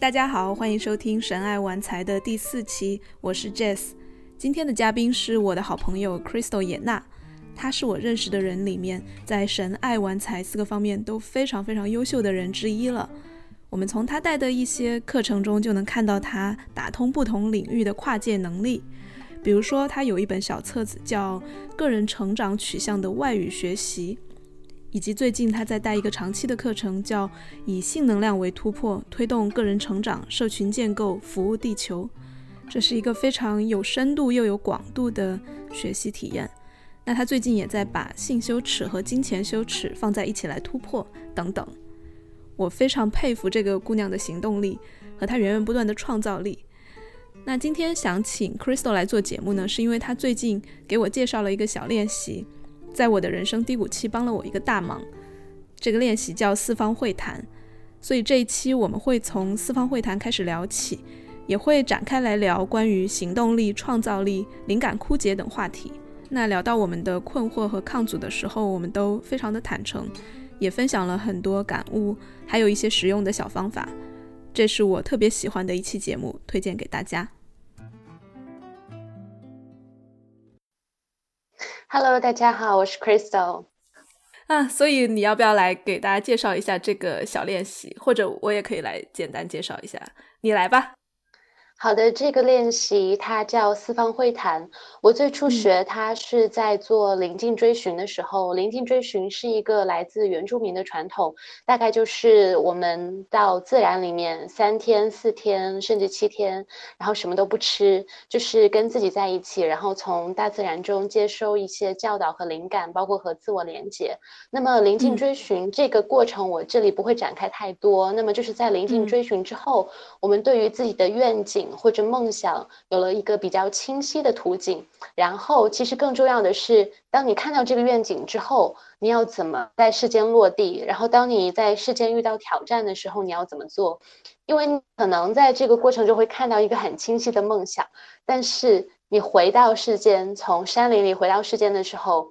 大家好，欢迎收听《神爱玩财》的第四期，我是 Jess。今天的嘉宾是我的好朋友 Crystal 野娜，她是我认识的人里面在神爱玩财四个方面都非常非常优秀的人之一了。我们从她带的一些课程中就能看到她打通不同领域的跨界能力。比如说，她有一本小册子叫《个人成长取向的外语学习》。以及最近他在带一个长期的课程，叫“以性能量为突破，推动个人成长、社群建构、服务地球”。这是一个非常有深度又有广度的学习体验。那他最近也在把性羞耻和金钱羞耻放在一起来突破等等。我非常佩服这个姑娘的行动力和她源源不断的创造力。那今天想请 Crystal 来做节目呢，是因为她最近给我介绍了一个小练习。在我的人生低谷期，帮了我一个大忙。这个练习叫四方会谈，所以这一期我们会从四方会谈开始聊起，也会展开来聊关于行动力、创造力、灵感枯竭等话题。那聊到我们的困惑和抗阻的时候，我们都非常的坦诚，也分享了很多感悟，还有一些实用的小方法。这是我特别喜欢的一期节目，推荐给大家。Hello，大家好，我是 Crystal。啊，所以你要不要来给大家介绍一下这个小练习，或者我也可以来简单介绍一下，你来吧。好的，这个练习它叫四方会谈。我最初学它是在做临近追寻的时候。临近追寻是一个来自原住民的传统，大概就是我们到自然里面三天、四天，甚至七天，然后什么都不吃，就是跟自己在一起，然后从大自然中接收一些教导和灵感，包括和自我连接。那么临近追寻这个过程，我这里不会展开太多。那么就是在临近追寻之后，我们对于自己的愿景。或者梦想有了一个比较清晰的图景，然后其实更重要的是，当你看到这个愿景之后，你要怎么在世间落地？然后当你在世间遇到挑战的时候，你要怎么做？因为你可能在这个过程中会看到一个很清晰的梦想，但是你回到世间，从山林里回到世间的时候，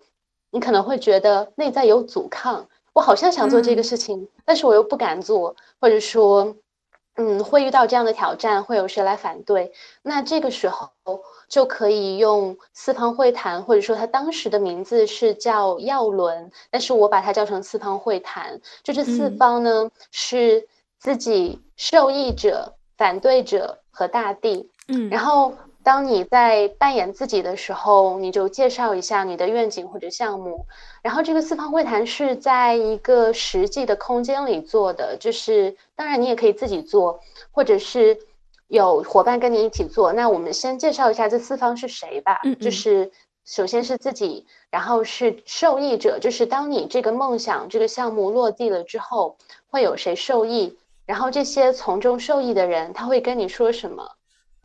你可能会觉得内在有阻抗，我好像想做这个事情，但是我又不敢做，或者说。嗯，会遇到这样的挑战，会有谁来反对？那这个时候就可以用四方会谈，或者说他当时的名字是叫耀伦，但是我把它叫成四方会谈。就这四方呢，是自己受益者、反对者和大地。嗯，然后。当你在扮演自己的时候，你就介绍一下你的愿景或者项目。然后这个四方会谈是在一个实际的空间里做的，就是当然你也可以自己做，或者是有伙伴跟你一起做。那我们先介绍一下这四方是谁吧。嗯，就是首先是自己，然后是受益者，就是当你这个梦想这个项目落地了之后，会有谁受益？然后这些从中受益的人，他会跟你说什么？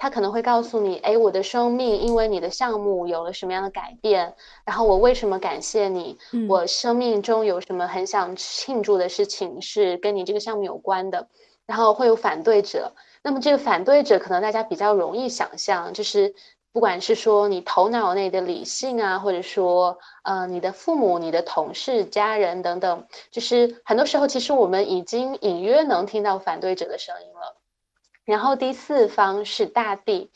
他可能会告诉你，哎，我的生命因为你的项目有了什么样的改变，然后我为什么感谢你？我生命中有什么很想庆祝的事情是跟你这个项目有关的？然后会有反对者，那么这个反对者可能大家比较容易想象，就是不管是说你头脑内的理性啊，或者说呃你的父母、你的同事、家人等等，就是很多时候其实我们已经隐约能听到反对者的声音了。然后第四方是大地，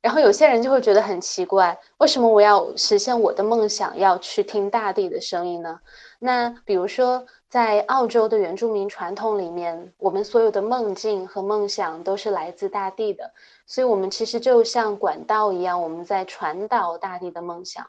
然后有些人就会觉得很奇怪，为什么我要实现我的梦想要去听大地的声音呢？那比如说在澳洲的原住民传统里面，我们所有的梦境和梦想都是来自大地的，所以我们其实就像管道一样，我们在传导大地的梦想。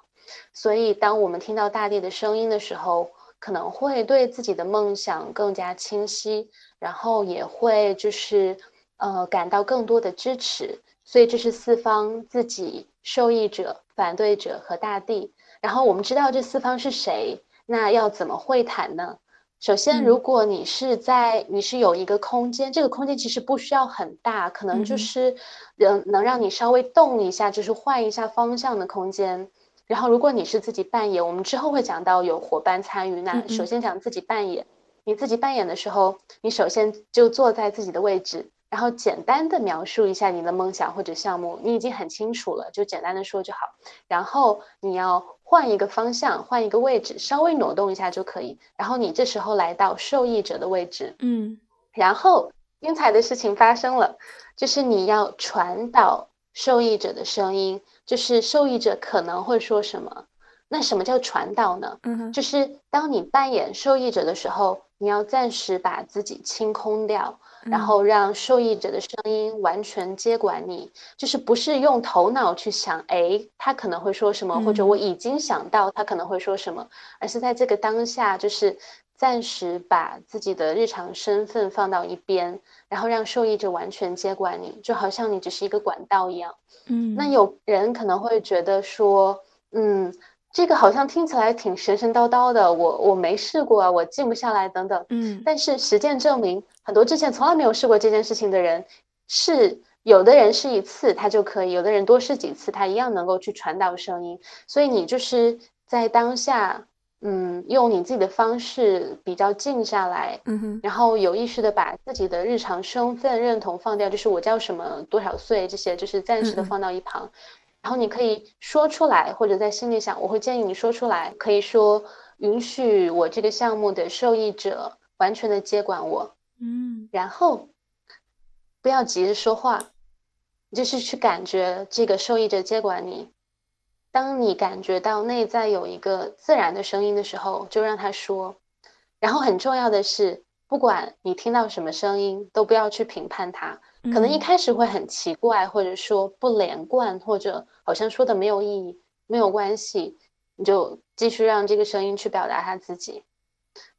所以当我们听到大地的声音的时候，可能会对自己的梦想更加清晰，然后也会就是。呃，感到更多的支持，所以这是四方自己受益者、反对者和大地。然后我们知道这四方是谁，那要怎么会谈呢？首先，如果你是在你是有一个空间，这个空间其实不需要很大，可能就是能能让你稍微动一下，就是换一下方向的空间。然后，如果你是自己扮演，我们之后会讲到有伙伴参与。那首先讲自己扮演，你自己扮演的时候，你首先就坐在自己的位置。然后简单的描述一下你的梦想或者项目，你已经很清楚了，就简单的说就好。然后你要换一个方向，换一个位置，稍微挪动一下就可以。然后你这时候来到受益者的位置，嗯，然后精彩的事情发生了，就是你要传导受益者的声音，就是受益者可能会说什么。那什么叫传导呢？嗯就是当你扮演受益者的时候，你要暂时把自己清空掉，然后让受益者的声音完全接管你。就是不是用头脑去想，哎，他可能会说什么，或者我已经想到他可能会说什么，而是在这个当下，就是暂时把自己的日常身份放到一边，然后让受益者完全接管你，就好像你只是一个管道一样。嗯，那有人可能会觉得说，嗯。这个好像听起来挺神神叨叨的，我我没试过啊，我静不下来等等。嗯，但是实践证明，很多之前从来没有试过这件事情的人，是有的人试一次他就可以，有的人多试几次他一样能够去传导声音。所以你就是在当下，嗯，用你自己的方式比较静下来，嗯哼，然后有意识的把自己的日常身份认同放掉，就是我叫什么、多少岁这些，就是暂时的放到一旁。然后你可以说出来，或者在心里想，我会建议你说出来，可以说允许我这个项目的受益者完全的接管我，嗯，然后不要急着说话，就是去感觉这个受益者接管你。当你感觉到内在有一个自然的声音的时候，就让他说。然后很重要的是，不管你听到什么声音，都不要去评判它。可能一开始会很奇怪，或者说不连贯，或者好像说的没有意义，没有关系，你就继续让这个声音去表达他自己，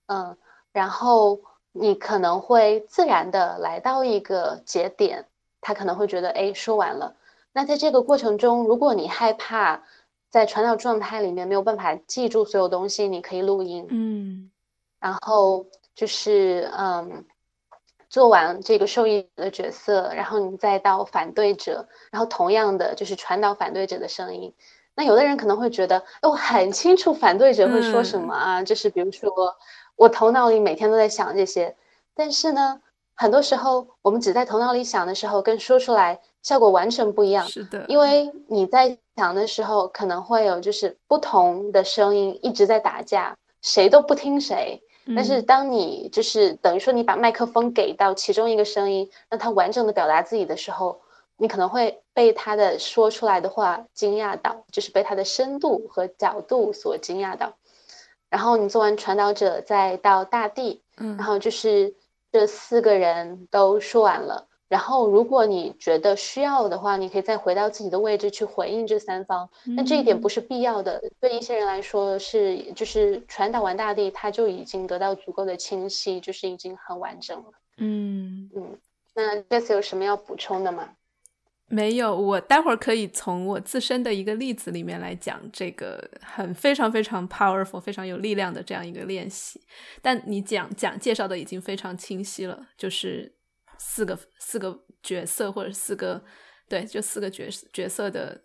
嗯，然后你可能会自然的来到一个节点，他可能会觉得，哎，说完了。那在这个过程中，如果你害怕在传导状态里面没有办法记住所有东西，你可以录音，嗯，然后就是嗯。做完这个受益者的角色，然后你再到反对者，然后同样的就是传导反对者的声音。那有的人可能会觉得，哎，我很清楚反对者会说什么啊，就是比如说我头脑里每天都在想这些。但是呢，很多时候我们只在头脑里想的时候，跟说出来效果完全不一样。是的，因为你在想的时候，可能会有就是不同的声音一直在打架，谁都不听谁。但是当你就是等于说你把麦克风给到其中一个声音，让他完整的表达自己的时候，你可能会被他的说出来的话惊讶到，就是被他的深度和角度所惊讶到。然后你做完传导者，再到大地，嗯，然后就是这四个人都说完了。然后，如果你觉得需要的话，你可以再回到自己的位置去回应这三方。那这一点不是必要的，对一些人来说是，就是传导完大地，他就已经得到足够的清晰，就是已经很完整了。嗯嗯，那这次有什么要补充的吗？没有，我待会儿可以从我自身的一个例子里面来讲这个很非常非常 powerful、非常有力量的这样一个练习。但你讲讲介绍的已经非常清晰了，就是。四个四个角色，或者四个对，就四个角角色的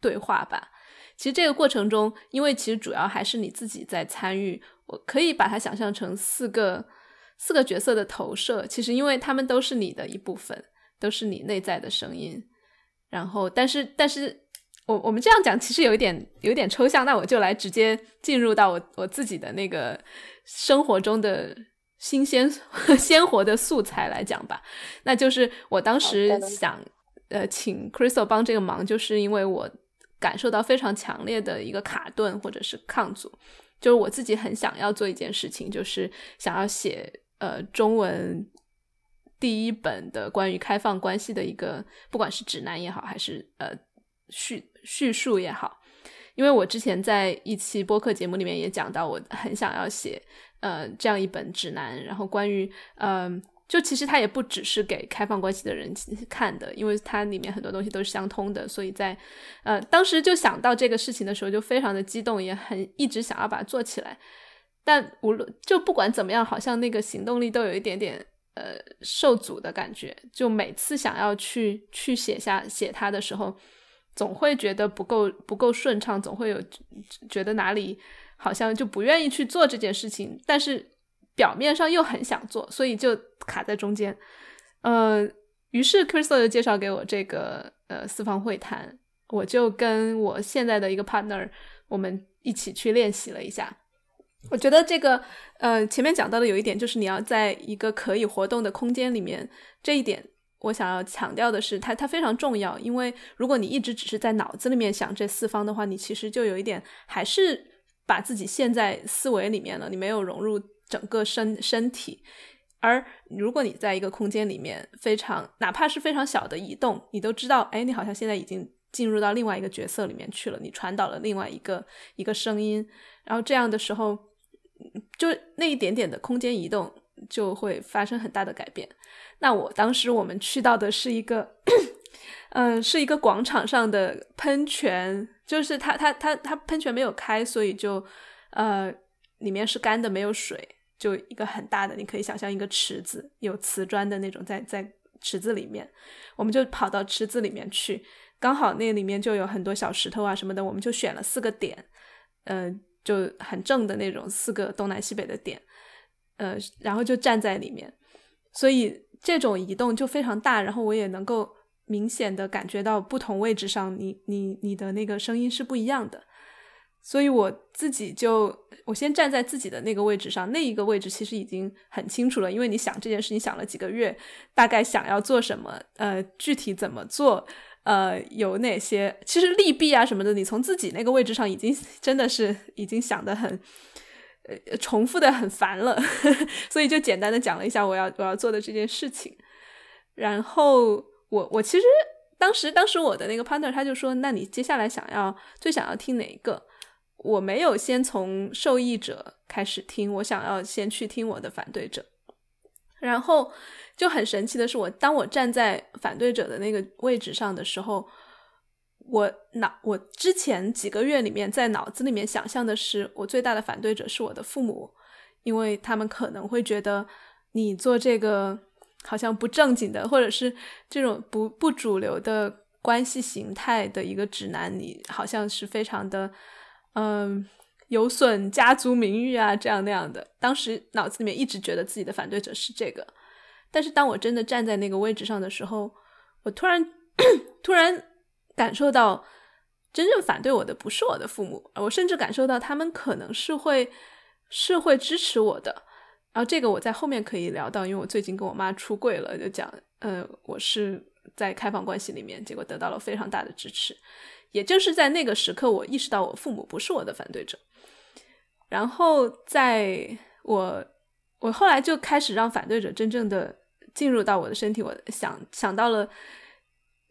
对话吧。其实这个过程中，因为其实主要还是你自己在参与，我可以把它想象成四个四个角色的投射。其实因为他们都是你的一部分，都是你内在的声音。然后，但是但是我我们这样讲其实有一点有点抽象，那我就来直接进入到我我自己的那个生活中的。新鲜 鲜活的素材来讲吧，那就是我当时想，呃，请 Crystal 帮这个忙，就是因为我感受到非常强烈的一个卡顿或者是抗阻，就是我自己很想要做一件事情，就是想要写呃中文第一本的关于开放关系的一个，不管是指南也好，还是呃叙叙述也好，因为我之前在一期播客节目里面也讲到，我很想要写。呃，这样一本指南，然后关于，嗯，就其实它也不只是给开放关系的人看的，因为它里面很多东西都是相通的，所以在，呃，当时就想到这个事情的时候，就非常的激动，也很一直想要把它做起来。但无论就不管怎么样，好像那个行动力都有一点点呃受阻的感觉。就每次想要去去写下写它的时候，总会觉得不够不够顺畅，总会有觉得哪里。好像就不愿意去做这件事情，但是表面上又很想做，所以就卡在中间。呃，于是 Crystal 就介绍给我这个呃四方会谈，我就跟我现在的一个 partner，我们一起去练习了一下。我觉得这个，呃，前面讲到的有一点就是你要在一个可以活动的空间里面，这一点我想要强调的是，它它非常重要。因为如果你一直只是在脑子里面想这四方的话，你其实就有一点还是把自己陷在思维里面了，你没有融入整个身身体。而如果你在一个空间里面非常哪怕是非常小的移动，你都知道，哎，你好像现在已经进入到另外一个角色里面去了，你传导了另外一个一个声音，然后这样的时候。就那一点点的空间移动就会发生很大的改变。那我当时我们去到的是一个，嗯，是一个广场上的喷泉，就是它它它它喷泉没有开，所以就呃里面是干的，没有水，就一个很大的，你可以想象一个池子，有瓷砖的那种，在在池子里面，我们就跑到池子里面去，刚好那里面就有很多小石头啊什么的，我们就选了四个点，嗯。就很正的那种四个东南西北的点，呃，然后就站在里面，所以这种移动就非常大，然后我也能够明显的感觉到不同位置上你你你的那个声音是不一样的，所以我自己就我先站在自己的那个位置上，那一个位置其实已经很清楚了，因为你想这件事情想了几个月，大概想要做什么，呃，具体怎么做。呃，有哪些？其实利弊啊什么的，你从自己那个位置上已经 真的是已经想的很，呃，重复的很烦了，所以就简单的讲了一下我要我要做的这件事情。然后我我其实当时当时我的那个 partner 他就说，那你接下来想要最想要听哪一个？我没有先从受益者开始听，我想要先去听我的反对者，然后。就很神奇的是，我当我站在反对者的那个位置上的时候，我脑我之前几个月里面在脑子里面想象的是，我最大的反对者是我的父母，因为他们可能会觉得你做这个好像不正经的，或者是这种不不主流的关系形态的一个指南，你好像是非常的嗯有损家族名誉啊，这样那样的。当时脑子里面一直觉得自己的反对者是这个。但是当我真的站在那个位置上的时候，我突然 突然感受到，真正反对我的不是我的父母，我甚至感受到他们可能是会是会支持我的。然后这个我在后面可以聊到，因为我最近跟我妈出柜了，就讲，呃，我是在开放关系里面，结果得到了非常大的支持。也就是在那个时刻，我意识到我父母不是我的反对者。然后在我我后来就开始让反对者真正的。进入到我的身体，我想想到了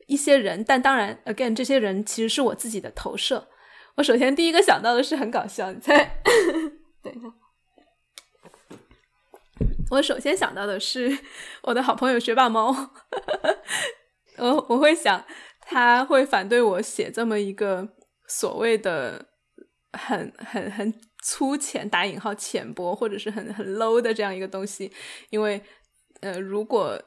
一些人，但当然，again，这些人其实是我自己的投射。我首先第一个想到的是很搞笑，你猜？等一下，我首先想到的是 我的好朋友学霸猫。我我会想他会反对我写这么一个所谓的很很很粗浅打引号浅薄或者是很很 low 的这样一个东西，因为。呃，如果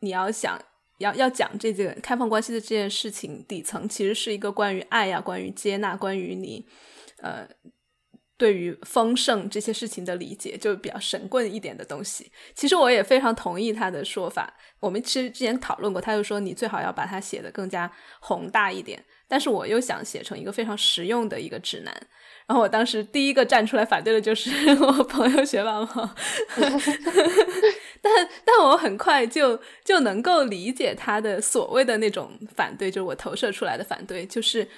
你要想要要讲这个开放关系的这件事情，底层其实是一个关于爱呀、关于接纳、关于你呃对于丰盛这些事情的理解，就比较神棍一点的东西。其实我也非常同意他的说法。我们其实之前讨论过，他就说你最好要把它写的更加宏大一点。但是我又想写成一个非常实用的一个指南。然后我当时第一个站出来反对的就是 我朋友学霸猫。但但我很快就就能够理解他的所谓的那种反对，就是我投射出来的反对，就是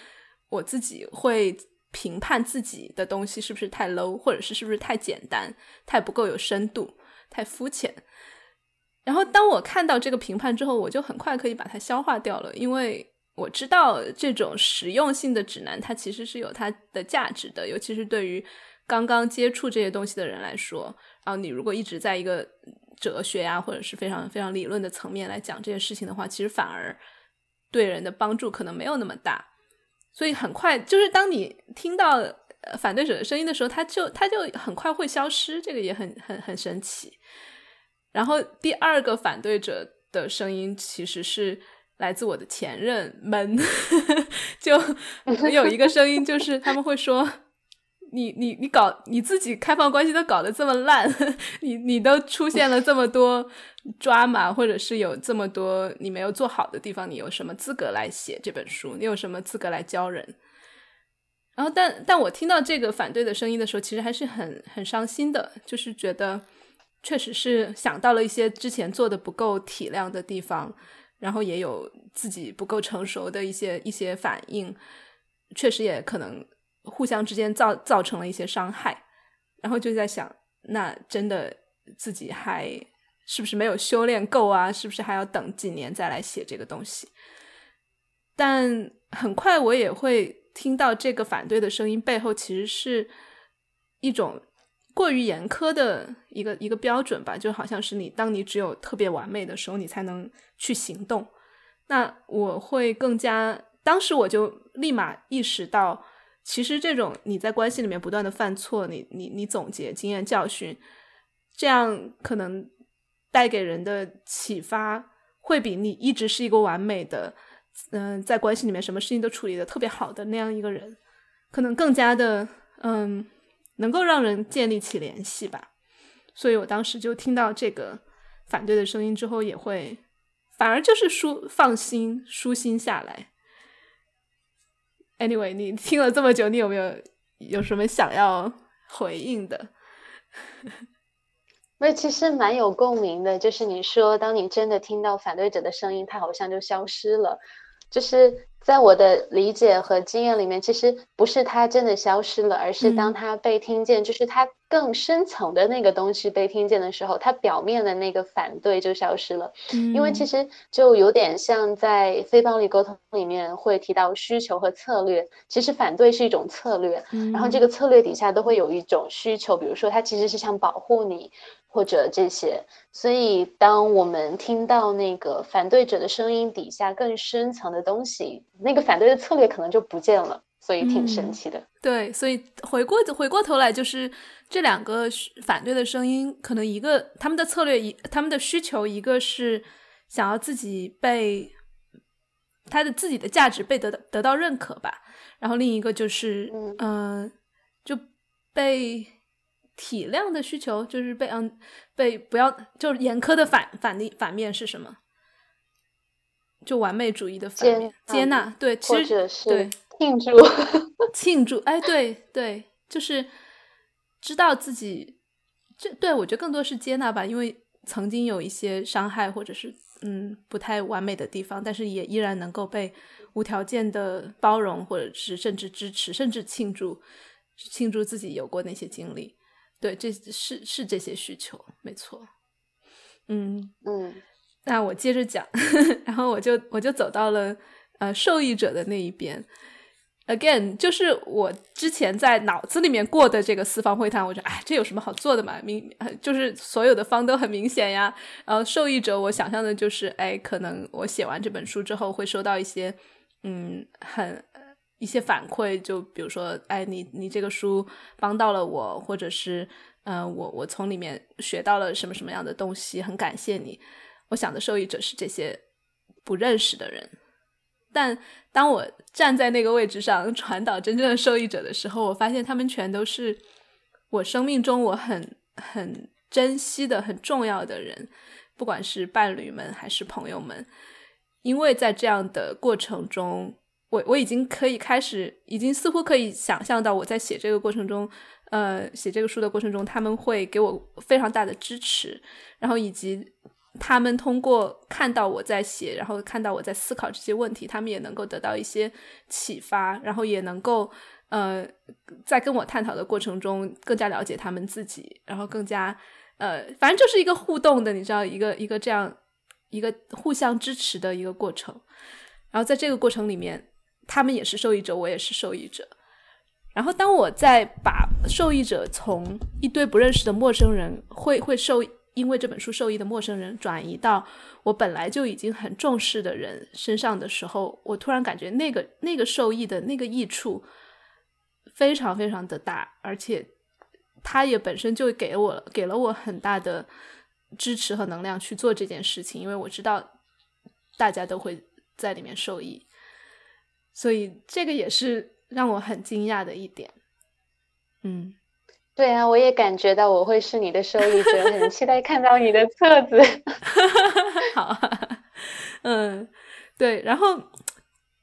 我自己会评判自己的东西是不是太 low，或者是是不是太简单、太不够有深度、太肤浅。然后当我看到这个评判之后，我就很快可以把它消化掉了，因为我知道这种实用性的指南它其实是有它的价值的，尤其是对于刚刚接触这些东西的人来说。然后你如果一直在一个哲学呀，或者是非常非常理论的层面来讲这件事情的话，其实反而对人的帮助可能没有那么大。所以很快，就是当你听到反对者的声音的时候，他就他就很快会消失，这个也很很很神奇。然后第二个反对者的声音其实是来自我的前任们，就 有一个声音就是他们会说。你你你搞你自己开放关系都搞得这么烂，你你都出现了这么多抓马，或者是有这么多你没有做好的地方，你有什么资格来写这本书？你有什么资格来教人？然后，但但我听到这个反对的声音的时候，其实还是很很伤心的，就是觉得确实是想到了一些之前做的不够体谅的地方，然后也有自己不够成熟的一些一些反应，确实也可能互相之间造造成了一些伤害，然后就在想，那真的自己还是不是没有修炼够啊？是不是还要等几年再来写这个东西？但很快我也会。听到这个反对的声音背后，其实是一种过于严苛的一个一个标准吧，就好像是你当你只有特别完美的时候，你才能去行动。那我会更加，当时我就立马意识到，其实这种你在关系里面不断的犯错，你你你总结经验教训，这样可能带给人的启发，会比你一直是一个完美的。嗯，在关系里面，什么事情都处理的特别好的那样一个人，可能更加的嗯，能够让人建立起联系吧。所以我当时就听到这个反对的声音之后，也会反而就是舒放心、舒心下来。Anyway，你听了这么久，你有没有有什么想要回应的？那其实蛮有共鸣的，就是你说，当你真的听到反对者的声音，他好像就消失了。就是在我的理解和经验里面，其实不是它真的消失了，而是当它被听见，就是它更深层的那个东西被听见的时候，它表面的那个反对就消失了。因为其实就有点像在非暴力沟通里面会提到需求和策略，其实反对是一种策略，然后这个策略底下都会有一种需求，比如说它其实是想保护你。或者这些，所以当我们听到那个反对者的声音底下更深层的东西，那个反对的策略可能就不见了，所以挺神奇的。对，所以回过回过头来，就是这两个反对的声音，可能一个他们的策略一他们的需求，一个是想要自己被他的自己的价值被得到得到认可吧，然后另一个就是嗯，就被。体谅的需求就是被嗯被不要就是严苛的反反例反面是什么？就完美主义的反面接纳对，其实对庆祝 庆祝哎对对，就是知道自己这对我觉得更多是接纳吧，因为曾经有一些伤害或者是嗯不太完美的地方，但是也依然能够被无条件的包容，或者是甚至支持，甚至庆祝庆祝自己有过那些经历。对，这是是这些需求，没错。嗯嗯，那我接着讲，然后我就我就走到了呃受益者的那一边。Again，就是我之前在脑子里面过的这个四方会谈，我觉得哎，这有什么好做的嘛？明就是所有的方都很明显呀。然后受益者，我想象的就是哎，可能我写完这本书之后会收到一些嗯很。一些反馈，就比如说，哎，你你这个书帮到了我，或者是，嗯，我我从里面学到了什么什么样的东西，很感谢你。我想的受益者是这些不认识的人，但当我站在那个位置上传导真正的受益者的时候，我发现他们全都是我生命中我很很珍惜的、很重要的人，不管是伴侣们还是朋友们，因为在这样的过程中。我我已经可以开始，已经似乎可以想象到我在写这个过程中，呃，写这个书的过程中，他们会给我非常大的支持，然后以及他们通过看到我在写，然后看到我在思考这些问题，他们也能够得到一些启发，然后也能够呃，在跟我探讨的过程中更加了解他们自己，然后更加呃，反正就是一个互动的，你知道，一个一个这样一个互相支持的一个过程，然后在这个过程里面。他们也是受益者，我也是受益者。然后，当我在把受益者从一堆不认识的陌生人，会会受因为这本书受益的陌生人，转移到我本来就已经很重视的人身上的时候，我突然感觉那个那个受益的那个益处非常非常的大，而且他也本身就给我给了我很大的支持和能量去做这件事情，因为我知道大家都会在里面受益。所以这个也是让我很惊讶的一点，嗯，对啊，我也感觉到我会是你的受益者，很期待看到你的册子。好，嗯，对，然后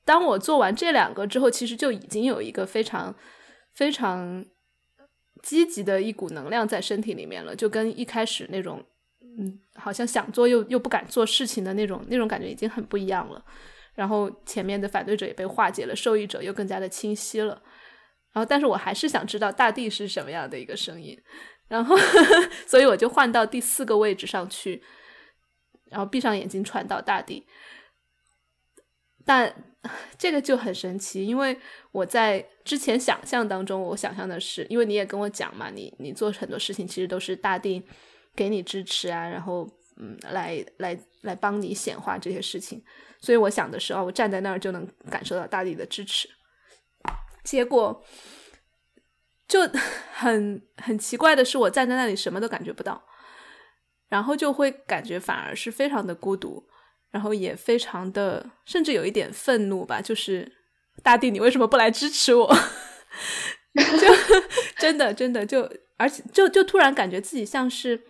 当我做完这两个之后，其实就已经有一个非常非常积极的一股能量在身体里面了，就跟一开始那种嗯，好像想做又又不敢做事情的那种那种感觉已经很不一样了。然后前面的反对者也被化解了，受益者又更加的清晰了。然后，但是我还是想知道大地是什么样的一个声音。然后，所以我就换到第四个位置上去，然后闭上眼睛传到大地。但这个就很神奇，因为我在之前想象当中，我想象的是，因为你也跟我讲嘛，你你做很多事情其实都是大地给你支持啊，然后嗯，来来来帮你显化这些事情。所以我想的是，哦，我站在那儿就能感受到大地的支持。结果就 很很奇怪的是，我站在那里什么都感觉不到，然后就会感觉反而是非常的孤独，然后也非常的，甚至有一点愤怒吧。就是大地，你为什么不来支持我？就 真的真的就，而且就就突然感觉自己像是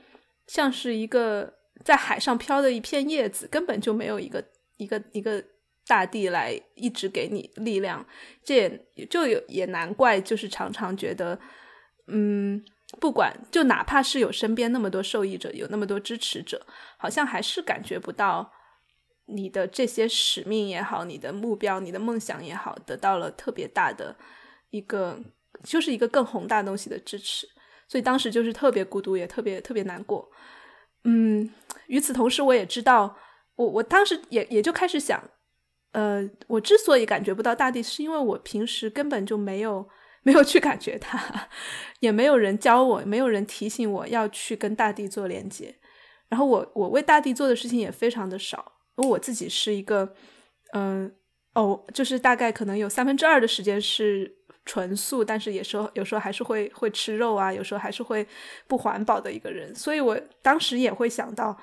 像是一个在海上飘的一片叶子，根本就没有一个。一个一个大地来一直给你力量，这也就有也难怪，就是常常觉得，嗯，不管就哪怕是有身边那么多受益者，有那么多支持者，好像还是感觉不到你的这些使命也好，你的目标、你的梦想也好，得到了特别大的一个，就是一个更宏大东西的支持，所以当时就是特别孤独，也特别特别难过。嗯，与此同时，我也知道。我我当时也也就开始想，呃，我之所以感觉不到大地，是因为我平时根本就没有没有去感觉它，也没有人教我，没有人提醒我要去跟大地做连接。然后我我为大地做的事情也非常的少，因为我自己是一个，嗯，哦，就是大概可能有三分之二的时间是纯素，但是有时候有时候还是会会吃肉啊，有时候还是会不环保的一个人。所以我当时也会想到，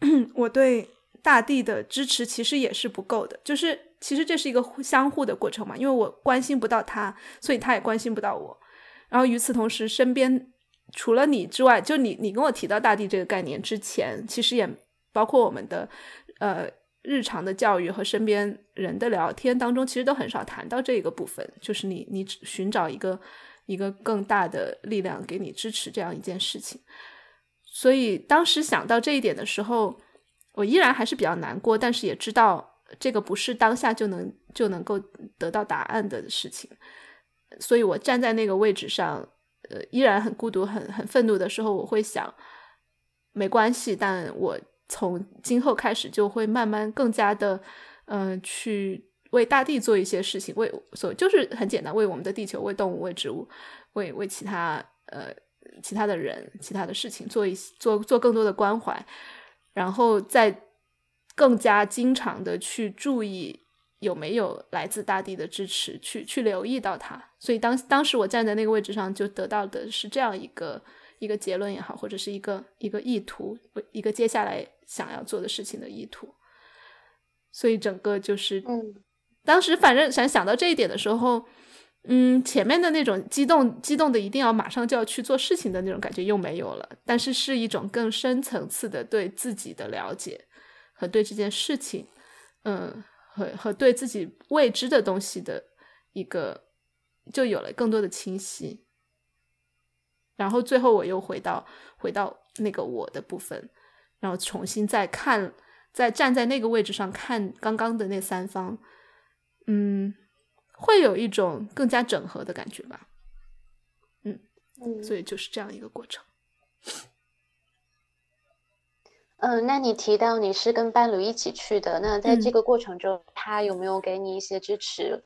我对。大地的支持其实也是不够的，就是其实这是一个相互的过程嘛，因为我关心不到他，所以他也关心不到我。然后与此同时，身边除了你之外，就你你跟我提到大地这个概念之前，其实也包括我们的呃日常的教育和身边人的聊天当中，其实都很少谈到这个部分，就是你你寻找一个一个更大的力量给你支持这样一件事情。所以当时想到这一点的时候。我依然还是比较难过，但是也知道这个不是当下就能就能够得到答案的事情，所以我站在那个位置上，呃，依然很孤独、很很愤怒的时候，我会想，没关系，但我从今后开始就会慢慢更加的，嗯，去为大地做一些事情，为所就是很简单，为我们的地球、为动物、为植物、为为其他呃其他的人、其他的事情做一些做做更多的关怀。然后再更加经常的去注意有没有来自大地的支持，去去留意到它。所以当当时我站在那个位置上，就得到的是这样一个一个结论也好，或者是一个一个意图，一个接下来想要做的事情的意图。所以整个就是，嗯，当时反正想想到这一点的时候，嗯，前面的那种激动激动的一定要马上就要去做事情的那种感觉又没有了，但是是一种更深层次的对自己的了解和对这件事情，嗯，和和对自己未知的东西的一个，就有了更多的清晰。然后最后我又回到回到那个我的部分，然后重新再看，再站在那个位置上看刚刚的那三方，嗯。会有一种更加整合的感觉吧，嗯嗯，所以就是这样一个过程。嗯，那你提到你是跟伴侣一起去的，那在这个过程中，他有没有给你一些支持？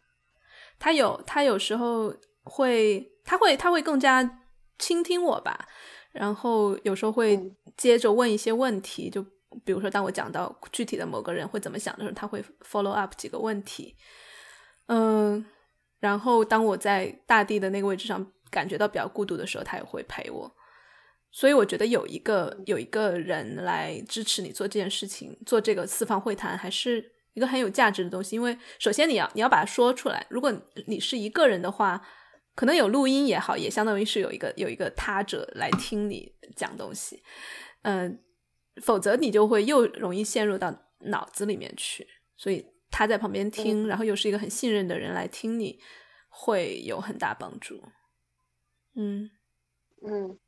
他有，他有时候会，他会，他会更加倾听我吧，然后有时候会接着问一些问题，就比如说当我讲到具体的某个人会怎么想的时候，他会 follow up 几个问题。嗯，然后当我在大地的那个位置上感觉到比较孤独的时候，他也会陪我。所以我觉得有一个有一个人来支持你做这件事情，做这个四方会谈，还是一个很有价值的东西。因为首先你要你要把它说出来。如果你是一个人的话，可能有录音也好，也相当于是有一个有一个他者来听你讲东西。嗯，否则你就会又容易陷入到脑子里面去。所以。他在旁边听，然后又是一个很信任的人来听你，会有很大帮助。嗯嗯，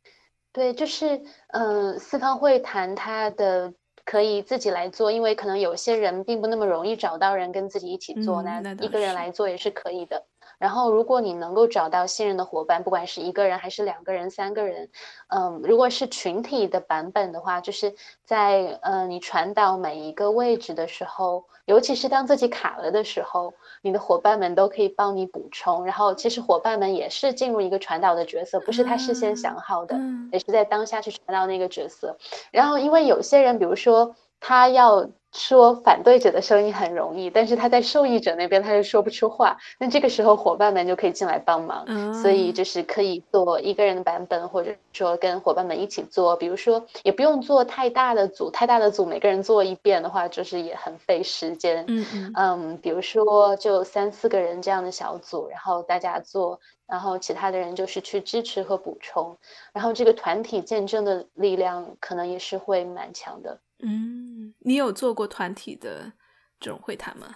对，就是呃，四方会谈他的可以自己来做，因为可能有些人并不那么容易找到人跟自己一起做，那一个人来做也是可以的。然后，如果你能够找到信任的伙伴，不管是一个人还是两个人、三个人，嗯，如果是群体的版本的话，就是在呃你传导每一个位置的时候，尤其是当自己卡了的时候，你的伙伴们都可以帮你补充。然后，其实伙伴们也是进入一个传导的角色，不是他事先想好的，也是在当下去传导那个角色。然后，因为有些人，比如说他要。说反对者的声音很容易，但是他在受益者那边他就说不出话。那这个时候伙伴们就可以进来帮忙，所以就是可以做一个人的版本，或者说跟伙伴们一起做。比如说也不用做太大的组，太大的组每个人做一遍的话，就是也很费时间。嗯嗯嗯，比如说就三四个人这样的小组，然后大家做，然后其他的人就是去支持和补充，然后这个团体见证的力量可能也是会蛮强的。嗯，你有做过团体的这种会谈吗？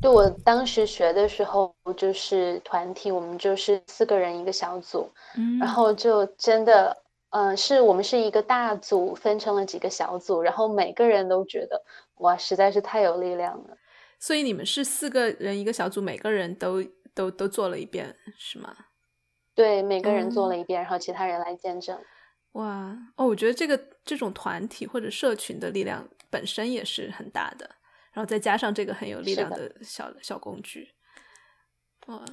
对我当时学的时候，就是团体，我们就是四个人一个小组，然后就真的，嗯，是我们是一个大组，分成了几个小组，然后每个人都觉得哇，实在是太有力量了。所以你们是四个人一个小组，每个人都都都做了一遍，是吗？对，每个人做了一遍，然后其他人来见证。哇哦，我觉得这个这种团体或者社群的力量本身也是很大的，然后再加上这个很有力量的小小工具，哇，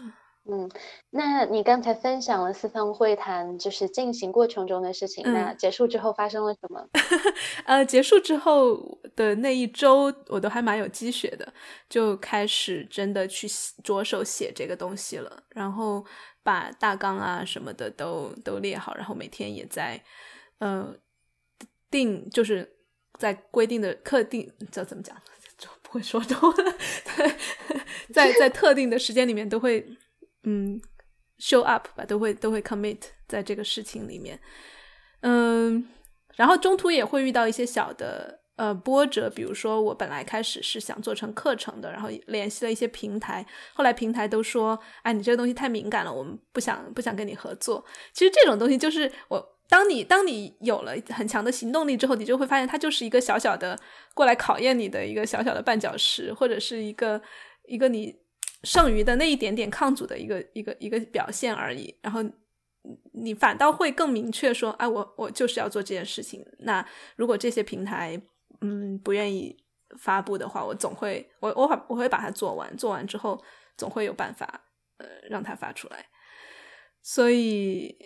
嗯，那你刚才分享了四方会谈就是进行过程中的事情，那结束之后发生了什么？呃，结束之后的那一周，我都还蛮有积雪的，就开始真的去着手写这个东西了，然后。把大纲啊什么的都都列好，然后每天也在，呃，定就是在规定的特定叫怎么讲，就不会说中文，在在特定的时间里面都会嗯 show up 吧，都会都会 commit 在这个事情里面，嗯，然后中途也会遇到一些小的。呃，波折，比如说我本来开始是想做成课程的，然后联系了一些平台，后来平台都说，哎，你这个东西太敏感了，我们不想不想跟你合作。其实这种东西就是我，当你当你有了很强的行动力之后，你就会发现它就是一个小小的过来考验你的一个小小的绊脚石，或者是一个一个你剩余的那一点点抗阻的一个一个一个表现而已。然后你反倒会更明确说，哎，我我就是要做这件事情。那如果这些平台，嗯，不愿意发布的话，我总会我我我会把它做完，做完之后总会有办法呃让它发出来，所以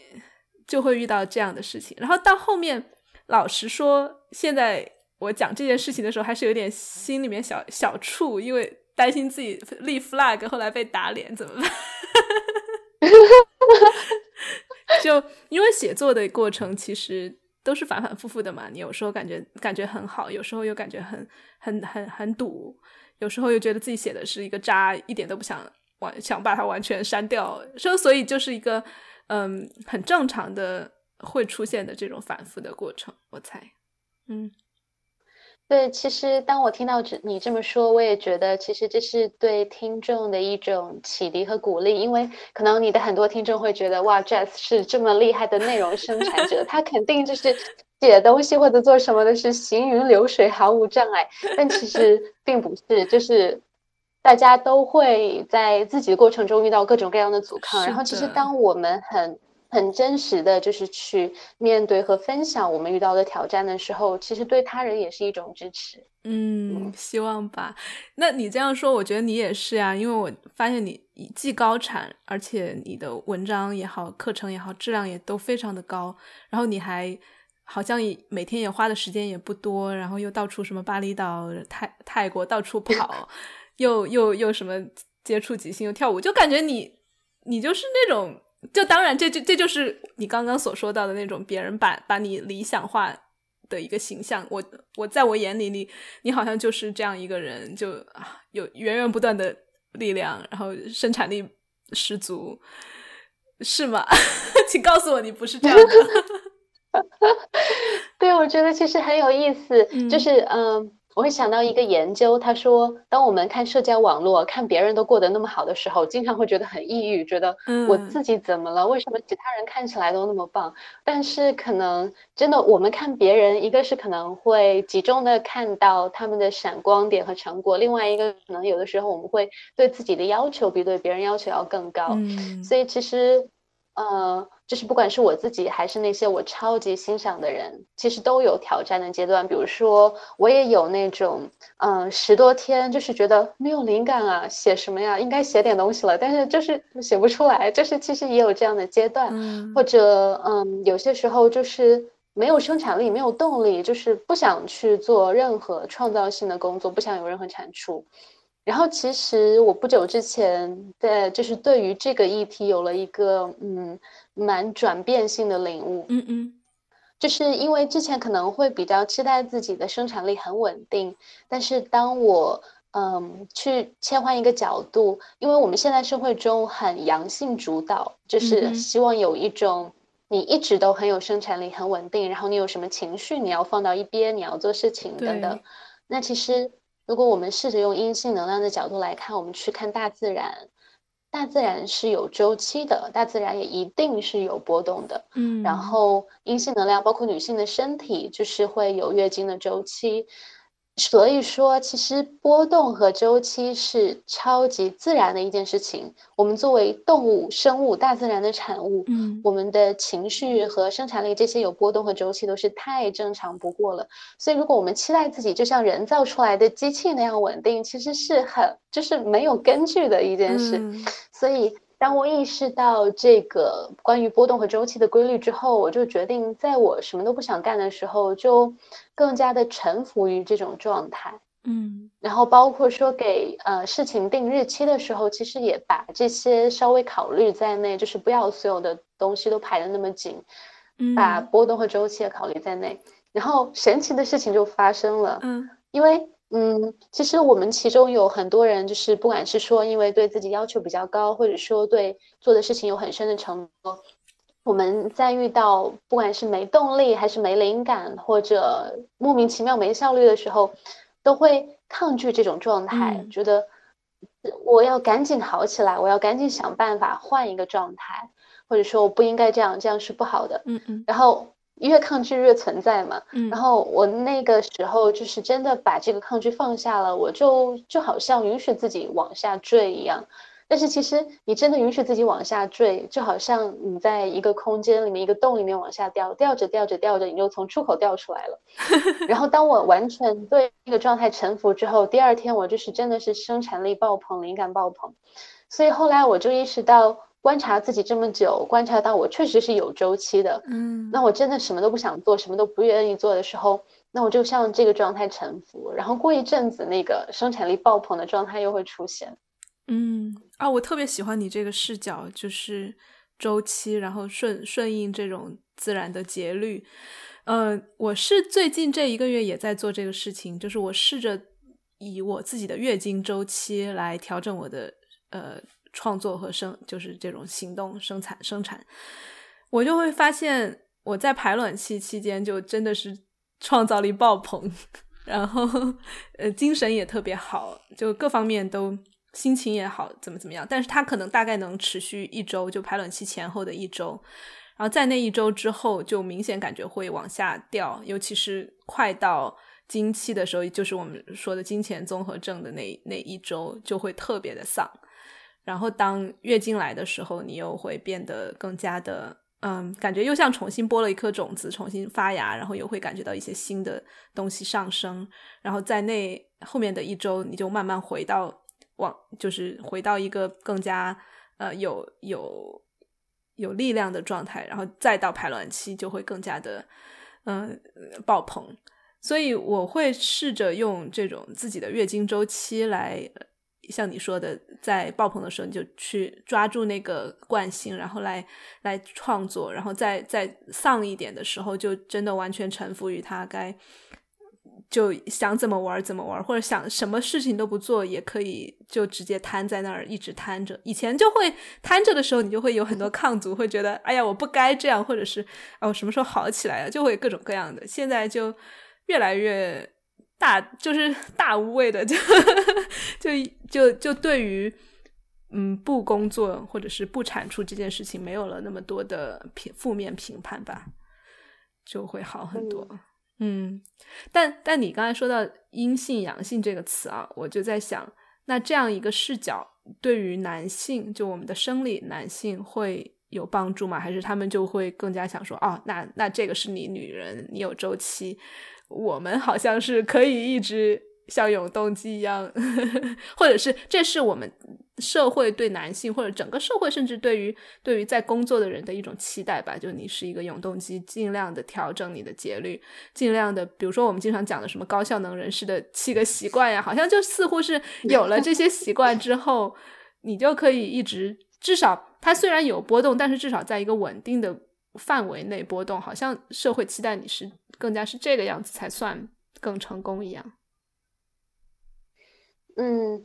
就会遇到这样的事情。然后到后面，老实说，现在我讲这件事情的时候，还是有点心里面小小怵，因为担心自己立 flag 后来被打脸怎么办？就因为写作的过程其实。都是反反复复的嘛，你有时候感觉感觉很好，有时候又感觉很很很很堵，有时候又觉得自己写的是一个渣，一点都不想完想把它完全删掉，所所以就是一个嗯很正常的会出现的这种反复的过程，我猜，嗯。对，其实当我听到这你这么说，我也觉得其实这是对听众的一种启迪和鼓励，因为可能你的很多听众会觉得，哇，Jazz 是这么厉害的内容生产者，他肯定就是写东西或者做什么的是行云流水，毫无障碍。但其实并不是，就是大家都会在自己的过程中遇到各种各样的阻抗，然后其实当我们很。很真实的就是去面对和分享我们遇到的挑战的时候，其实对他人也是一种支持。嗯，希望吧。那你这样说，我觉得你也是啊，因为我发现你既高产，而且你的文章也好，课程也好，质量也都非常的高。然后你还好像每天也花的时间也不多，然后又到处什么巴厘岛、泰泰国到处跑，又又又什么接触即兴又跳舞，就感觉你你就是那种。就当然，这这这就是你刚刚所说到的那种别人把把你理想化的一个形象。我我在我眼里，你你好像就是这样一个人，就有源源不断的力量，然后生产力十足，是吗？请告诉我你不是这样的。对，我觉得其实很有意思，就是嗯。我会想到一个研究，他说，当我们看社交网络，看别人都过得那么好的时候，经常会觉得很抑郁，觉得我自己怎么了？为什么其他人看起来都那么棒？但是可能真的，我们看别人，一个是可能会集中的看到他们的闪光点和成果，另外一个可能有的时候我们会对自己的要求比对别人要求要更高。所以其实。呃，就是不管是我自己还是那些我超级欣赏的人，其实都有挑战的阶段。比如说，我也有那种，嗯，十多天就是觉得没有灵感啊，写什么呀？应该写点东西了，但是就是写不出来。就是其实也有这样的阶段，或者嗯，有些时候就是没有生产力，没有动力，就是不想去做任何创造性的工作，不想有任何产出。然后，其实我不久之前在就是对于这个议题有了一个嗯蛮转变性的领悟，嗯嗯，就是因为之前可能会比较期待自己的生产力很稳定，但是当我嗯去切换一个角度，因为我们现在社会中很阳性主导，就是希望有一种你一直都很有生产力很稳定，然后你有什么情绪你要放到一边，你要做事情等等，那其实。如果我们试着用阴性能量的角度来看，我们去看大自然，大自然是有周期的，大自然也一定是有波动的。嗯，然后阴性能量包括女性的身体，就是会有月经的周期。所以说，其实波动和周期是超级自然的一件事情。我们作为动物、生物、大自然的产物，嗯，我们的情绪和生产力这些有波动和周期都是太正常不过了。所以，如果我们期待自己就像人造出来的机器那样稳定，其实是很就是没有根据的一件事。所以。当我意识到这个关于波动和周期的规律之后，我就决定，在我什么都不想干的时候，就更加的臣服于这种状态。嗯，然后包括说给呃事情定日期的时候，其实也把这些稍微考虑在内，就是不要所有的东西都排的那么紧，把波动和周期也考虑在内。然后神奇的事情就发生了，嗯，因为。嗯，其实我们其中有很多人，就是不管是说因为对自己要求比较高，或者说对做的事情有很深的承诺，我们在遇到不管是没动力还是没灵感，或者莫名其妙没效率的时候，都会抗拒这种状态，觉得我要赶紧好起来，我要赶紧想办法换一个状态，或者说我不应该这样，这样是不好的。嗯嗯，然后。越抗拒越存在嘛，然后我那个时候就是真的把这个抗拒放下了，我就就好像允许自己往下坠一样。但是其实你真的允许自己往下坠，就好像你在一个空间里面一个洞里面往下掉，掉着掉着掉着，你就从出口掉出来了。然后当我完全对那个状态臣服之后，第二天我就是真的是生产力爆棚，灵感爆棚。所以后来我就意识到。观察自己这么久，观察到我确实是有周期的。嗯，那我真的什么都不想做，什么都不愿意做的时候，那我就向这个状态臣服。然后过一阵子，那个生产力爆棚的状态又会出现。嗯啊，我特别喜欢你这个视角，就是周期，然后顺顺应这种自然的节律。嗯，我是最近这一个月也在做这个事情，就是我试着以我自己的月经周期来调整我的呃。创作和生就是这种行动生产生产，我就会发现我在排卵期期间就真的是创造力爆棚，然后呃精神也特别好，就各方面都心情也好，怎么怎么样。但是它可能大概能持续一周，就排卵期前后的一周，然后在那一周之后就明显感觉会往下掉，尤其是快到经期的时候，就是我们说的金钱综合症的那那一周就会特别的丧。然后当月经来的时候，你又会变得更加的，嗯，感觉又像重新播了一颗种子，重新发芽，然后又会感觉到一些新的东西上升。然后在那后面的一周，你就慢慢回到往，就是回到一个更加呃有有有力量的状态。然后再到排卵期，就会更加的嗯爆棚。所以我会试着用这种自己的月经周期来。像你说的，在爆棚的时候，你就去抓住那个惯性，然后来来创作；然后再再丧一点的时候，就真的完全臣服于他，该就想怎么玩怎么玩，或者想什么事情都不做也可以，就直接瘫在那儿一直瘫着。以前就会瘫着的时候，你就会有很多抗阻，会觉得哎呀我不该这样，或者是哦什么时候好起来啊，就会各种各样的。现在就越来越。大就是大无畏的，就就就就对于嗯不工作或者是不产出这件事情没有了那么多的评负面评判吧，就会好很多。嗯，但但你刚才说到阴性阳性这个词啊，我就在想，那这样一个视角对于男性，就我们的生理男性会有帮助吗？还是他们就会更加想说，哦，那那这个是你女人，你有周期。我们好像是可以一直像永动机一样，或者是这是我们社会对男性或者整个社会甚至对于对于在工作的人的一种期待吧。就你是一个永动机，尽量的调整你的节律，尽量的，比如说我们经常讲的什么高效能人士的七个习惯呀，好像就似乎是有了这些习惯之后，你就可以一直至少它虽然有波动，但是至少在一个稳定的范围内波动，好像社会期待你是。更加是这个样子才算更成功一样。嗯，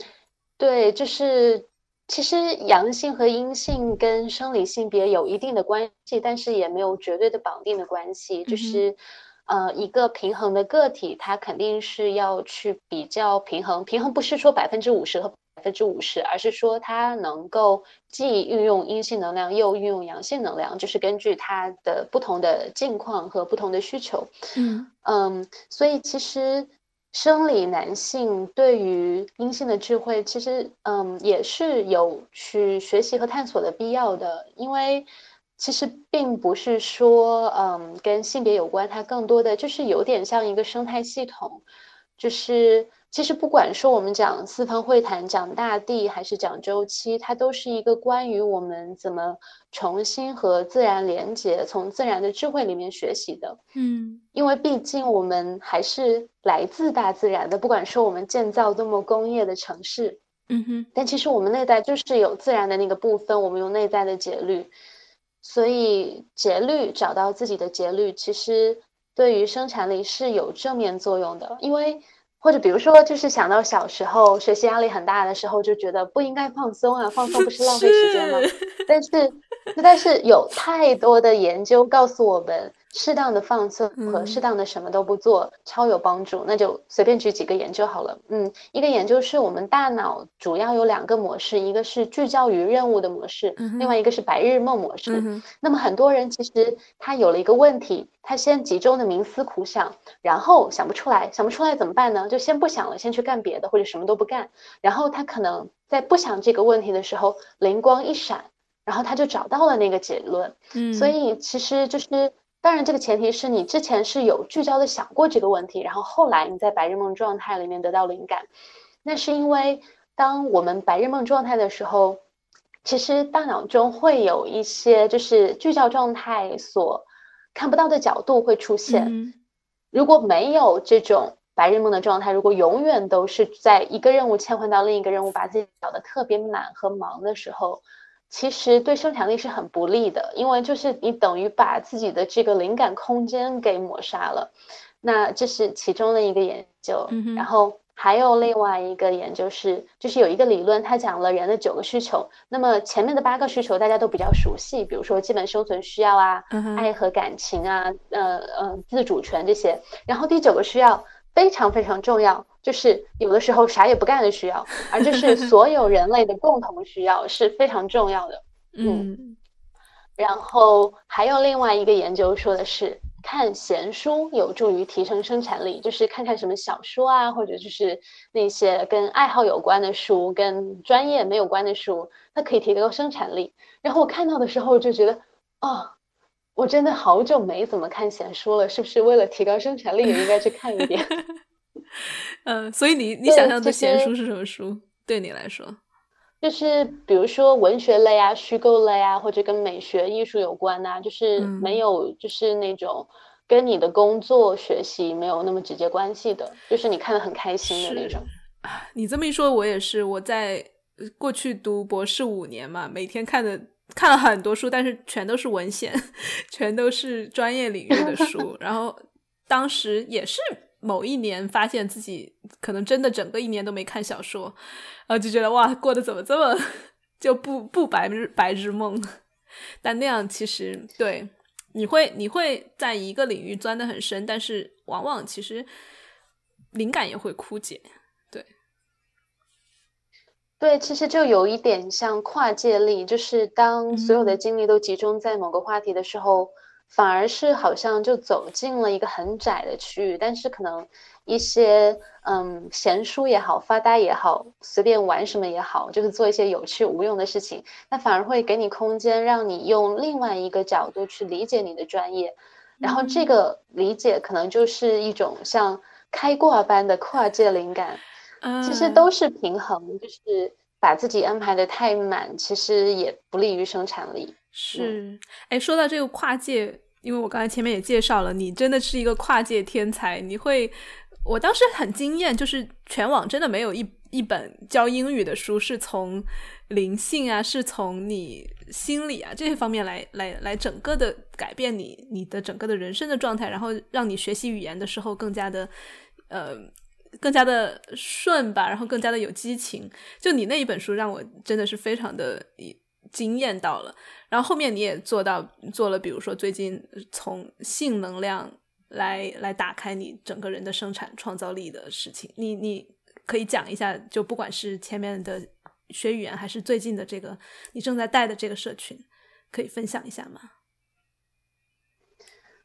对，就是其实阳性和阴性跟生理性别有一定的关系，但是也没有绝对的绑定的关系。就是呃，一个平衡的个体，它肯定是要去比较平衡。平衡不是说百分之五十和。百分之五十，而是说它能够既运用阴性能量又运用阳性能量，就是根据它的不同的境况和不同的需求。嗯嗯，所以其实生理男性对于阴性的智慧，其实嗯也是有去学习和探索的必要的，因为其实并不是说嗯跟性别有关，它更多的就是有点像一个生态系统，就是。其实不管说我们讲四方会谈、讲大地，还是讲周期，它都是一个关于我们怎么重新和自然连接，从自然的智慧里面学习的。嗯，因为毕竟我们还是来自大自然的，不管说我们建造多么工业的城市，嗯哼，但其实我们内在就是有自然的那个部分，我们用内在的节律，所以节律找到自己的节律，其实对于生产力是有正面作用的，因为。或者比如说，就是想到小时候学习压力很大的时候，就觉得不应该放松啊，放松不是浪费时间吗？但是，但是有太多的研究告诉我们。适当的放松和适当的什么都不做超有帮助，那就随便举几个研究好了。嗯，一个研究是我们大脑主要有两个模式，一个是聚焦于任务的模式，另外一个是白日梦模式。那么很多人其实他有了一个问题，他先集中的冥思苦想，然后想不出来，想不出来怎么办呢？就先不想了，先去干别的，或者什么都不干。然后他可能在不想这个问题的时候，灵光一闪，然后他就找到了那个结论。嗯，所以其实就是。当然，这个前提是你之前是有聚焦的想过这个问题，然后后来你在白日梦状态里面得到灵感。那是因为当我们白日梦状态的时候，其实大脑中会有一些就是聚焦状态所看不到的角度会出现。如果没有这种白日梦的状态，如果永远都是在一个任务切换到另一个任务，把自己搞得特别满和忙的时候。其实对生产力是很不利的，因为就是你等于把自己的这个灵感空间给抹杀了。那这是其中的一个研究，然后还有另外一个研究是，就是有一个理论，它讲了人的九个需求。那么前面的八个需求大家都比较熟悉，比如说基本生存需要啊，爱和感情啊，呃呃自主权这些。然后第九个需要非常非常重要。就是有的时候啥也不干的需要，而这是 所有人类的共同需要，是非常重要的。嗯，然后还有另外一个研究说的是，看闲书有助于提升生产力，就是看看什么小说啊，或者就是那些跟爱好有关的书，跟专业没有关的书，它可以提高生产力。然后我看到的时候就觉得，哦，我真的好久没怎么看闲书了，是不是为了提高生产力也应该去看一点？嗯，所以你你想象的闲书是什么书？对你来说，就是比如说文学类啊、虚构类啊，或者跟美学艺术有关呐，就是没有就是那种跟你的工作学习没有那么直接关系的，就是你看的很开心的那种。你这么一说，我也是。我在过去读博士五年嘛，每天看的看了很多书，但是全都是文献，全都是专业领域的书。然后当时也是。某一年发现自己可能真的整个一年都没看小说，然后就觉得哇，过得怎么这么就不不白日白日梦？但那样其实对你会你会在一个领域钻得很深，但是往往其实灵感也会枯竭。对，其实就有一点像跨界力，就是当所有的精力都集中在某个话题的时候。反而是好像就走进了一个很窄的区域，但是可能一些嗯闲书也好，发呆也好，随便玩什么也好，就是做一些有趣无用的事情，那反而会给你空间，让你用另外一个角度去理解你的专业，然后这个理解可能就是一种像开挂般的跨界灵感，其实都是平衡，就是把自己安排的太满，其实也不利于生产力。是，哎，说到这个跨界，因为我刚才前面也介绍了，你真的是一个跨界天才。你会，我当时很惊艳，就是全网真的没有一一本教英语的书是从灵性啊，是从你心理啊这些方面来来来整个的改变你你的整个的人生的状态，然后让你学习语言的时候更加的呃更加的顺吧，然后更加的有激情。就你那一本书让我真的是非常的惊艳到了。然后后面你也做到做了，比如说最近从性能量来来打开你整个人的生产创造力的事情，你你可以讲一下，就不管是前面的学语言，还是最近的这个你正在带的这个社群，可以分享一下吗？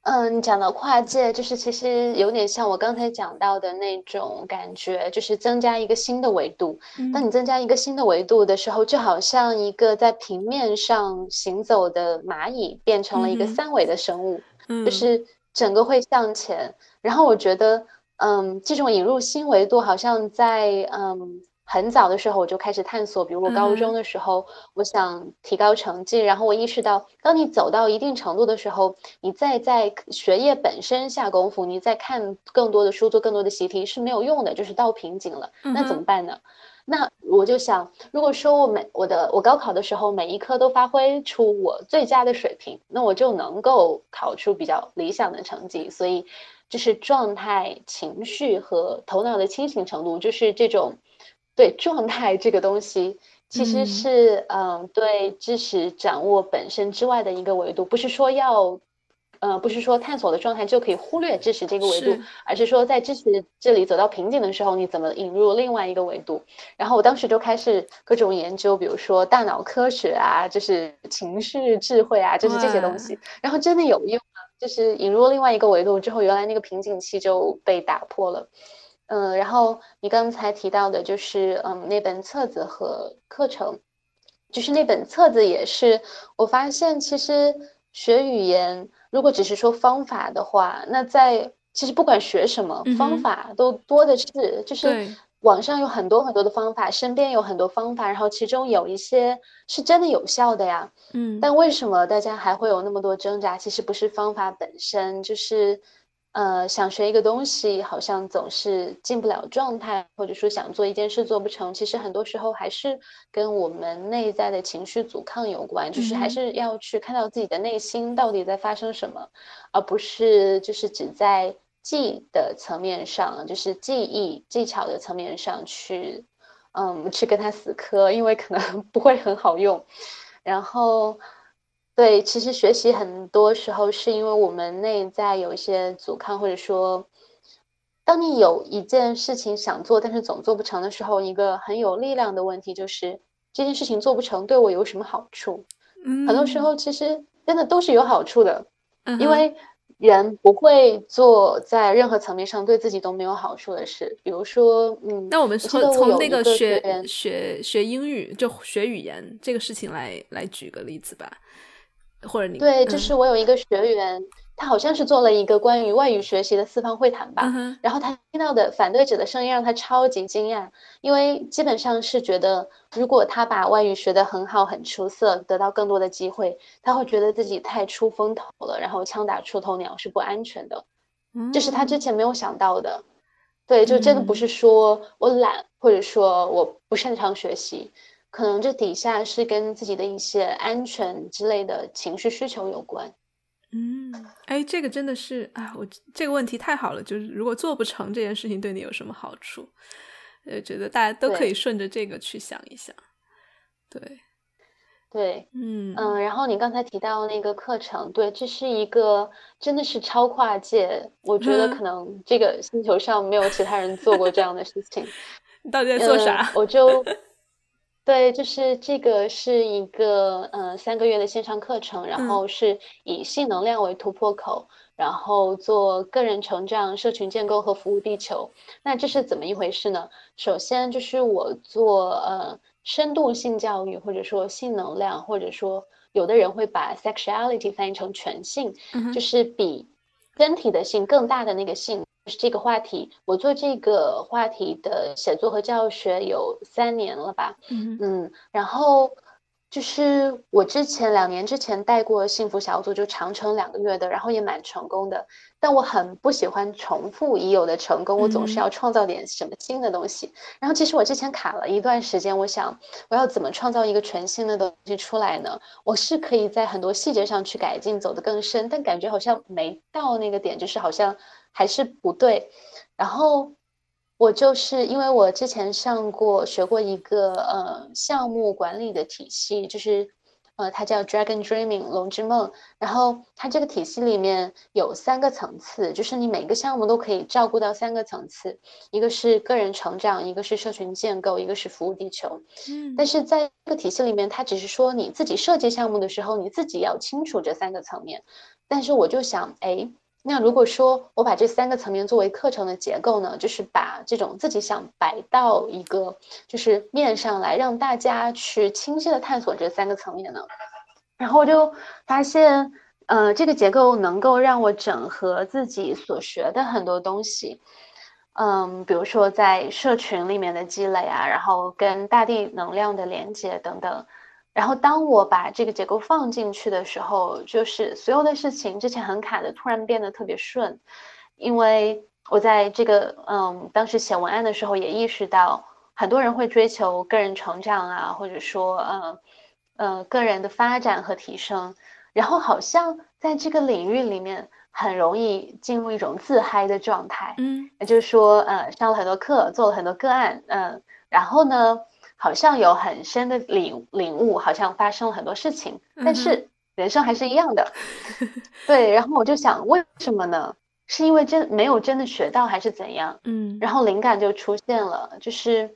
嗯，你讲到跨界，就是其实有点像我刚才讲到的那种感觉，就是增加一个新的维度。当你增加一个新的维度的时候，就好像一个在平面上行走的蚂蚁变成了一个三维的生物，就是整个会向前。然后我觉得，嗯，这种引入新维度，好像在嗯。很早的时候我就开始探索，比如我高中的时候，我想提高成绩，然后我意识到，当你走到一定程度的时候，你再在学业本身下功夫，你再看更多的书，做更多的习题是没有用的，就是到瓶颈了。那怎么办呢？那我就想，如果说我每我的我高考的时候每一科都发挥出我最佳的水平，那我就能够考出比较理想的成绩。所以，就是状态、情绪和头脑的清醒程度，就是这种。对状态这个东西，其实是嗯，对知识掌握本身之外的一个维度，不是说要，呃，不是说探索的状态就可以忽略知识这个维度，而是说在知识这里走到瓶颈的时候，你怎么引入另外一个维度？然后我当时就开始各种研究，比如说大脑科学啊，就是情绪智慧啊，就是这些东西，然后真的有用，就是引入另外一个维度之后，原来那个瓶颈期就被打破了。嗯，然后你刚才提到的就是，嗯，那本册子和课程，就是那本册子也是，我发现其实学语言，如果只是说方法的话，那在其实不管学什么，方法都多的是，就是网上有很多很多的方法，身边有很多方法，然后其中有一些是真的有效的呀，嗯，但为什么大家还会有那么多挣扎？其实不是方法本身，就是。呃，想学一个东西，好像总是进不了状态，或者说想做一件事做不成，其实很多时候还是跟我们内在的情绪阻抗有关，就是还是要去看到自己的内心到底在发生什么，而不是就是只在记的层面上，就是记忆技巧的层面上去，嗯，去跟他死磕，因为可能 不会很好用，然后。对，其实学习很多时候是因为我们内在有一些阻抗，或者说，当你有一件事情想做，但是总做不成的时候，一个很有力量的问题就是这件事情做不成对我有什么好处？嗯，很多时候其实真的都是有好处的，因为人不会做在任何层面上对自己都没有好处的事。比如说，嗯，那我们从从那个学学学英语就学语言这个事情来来举个例子吧。或者你对，就是我有一个学员，他好像是做了一个关于外语学习的四方会谈吧，然后他听到的反对者的声音让他超级惊讶，因为基本上是觉得如果他把外语学得很好、很出色，得到更多的机会，他会觉得自己太出风头了，然后枪打出头鸟是不安全的，这是他之前没有想到的。对，就真的不是说我懒，或者说我不擅长学习。可能这底下是跟自己的一些安全之类的情绪需求有关。嗯，哎，这个真的是啊，我这个问题太好了。就是如果做不成这件事情，对你有什么好处？呃，觉得大家都可以顺着这个去想一想。对，对，嗯嗯，然后你刚才提到那个课程，对，这是一个真的是超跨界，我觉得可能这个星球上没有其他人做过这样的事情。你到底在做啥？我就，对，就是这个是一个嗯三个月的线上课程，然后是以性能量为突破口，然后做个人成长、社群建构和服务地球。那这是怎么一回事呢？首先就是我做呃。深度性教育，或者说性能量，或者说有的人会把 sexuality 翻译成全性，就是比身体的性更大的那个性，是这个话题。我做这个话题的写作和教学有三年了吧，嗯，然后。就是我之前两年之前带过幸福小组，就长程两个月的，然后也蛮成功的。但我很不喜欢重复已有的成功，我总是要创造点什么新的东西。然后其实我之前卡了一段时间，我想我要怎么创造一个全新的东西出来呢？我是可以在很多细节上去改进，走得更深，但感觉好像没到那个点，就是好像还是不对。然后。我就是因为我之前上过学过一个呃项目管理的体系，就是呃它叫 Dragon Dreaming 龙之梦，然后它这个体系里面有三个层次，就是你每个项目都可以照顾到三个层次，一个是个人成长，一个是社群建构，一个是服务地球。嗯，但是在这个体系里面，它只是说你自己设计项目的时候，你自己要清楚这三个层面。但是我就想，哎。那如果说我把这三个层面作为课程的结构呢，就是把这种自己想摆到一个就是面上来，让大家去清晰的探索这三个层面呢，然后我就发现，呃，这个结构能够让我整合自己所学的很多东西，嗯，比如说在社群里面的积累啊，然后跟大地能量的连接等等。然后当我把这个结构放进去的时候，就是所有的事情之前很卡的，突然变得特别顺，因为我在这个嗯当时写文案的时候也意识到，很多人会追求个人成长啊，或者说嗯呃个人的发展和提升，然后好像在这个领域里面很容易进入一种自嗨的状态，嗯，也就是说呃上了很多课，做了很多个案，嗯，然后呢。好像有很深的领领悟，好像发生了很多事情，但是人生还是一样的。对，然后我就想，为什么呢？是因为真没有真的学到，还是怎样？嗯，然后灵感就出现了，就是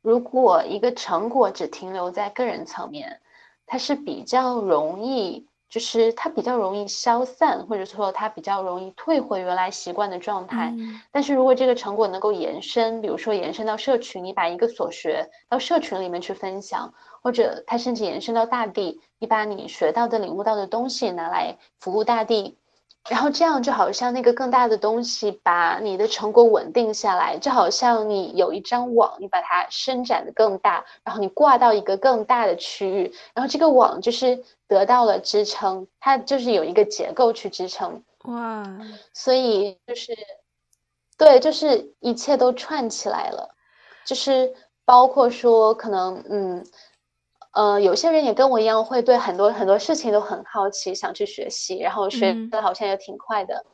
如果一个成果只停留在个人层面，它是比较容易。就是它比较容易消散，或者说它比较容易退回原来习惯的状态。但是如果这个成果能够延伸，比如说延伸到社群，你把一个所学到社群里面去分享，或者它甚至延伸到大地，你把你学到的、领悟到的东西拿来服务大地。然后这样就好像那个更大的东西把你的成果稳定下来，就好像你有一张网，你把它伸展的更大，然后你挂到一个更大的区域，然后这个网就是得到了支撑，它就是有一个结构去支撑。哇，所以就是，对，就是一切都串起来了，就是包括说可能，嗯。呃，有些人也跟我一样，会对很多很多事情都很好奇，想去学习，然后学的好像也挺快的。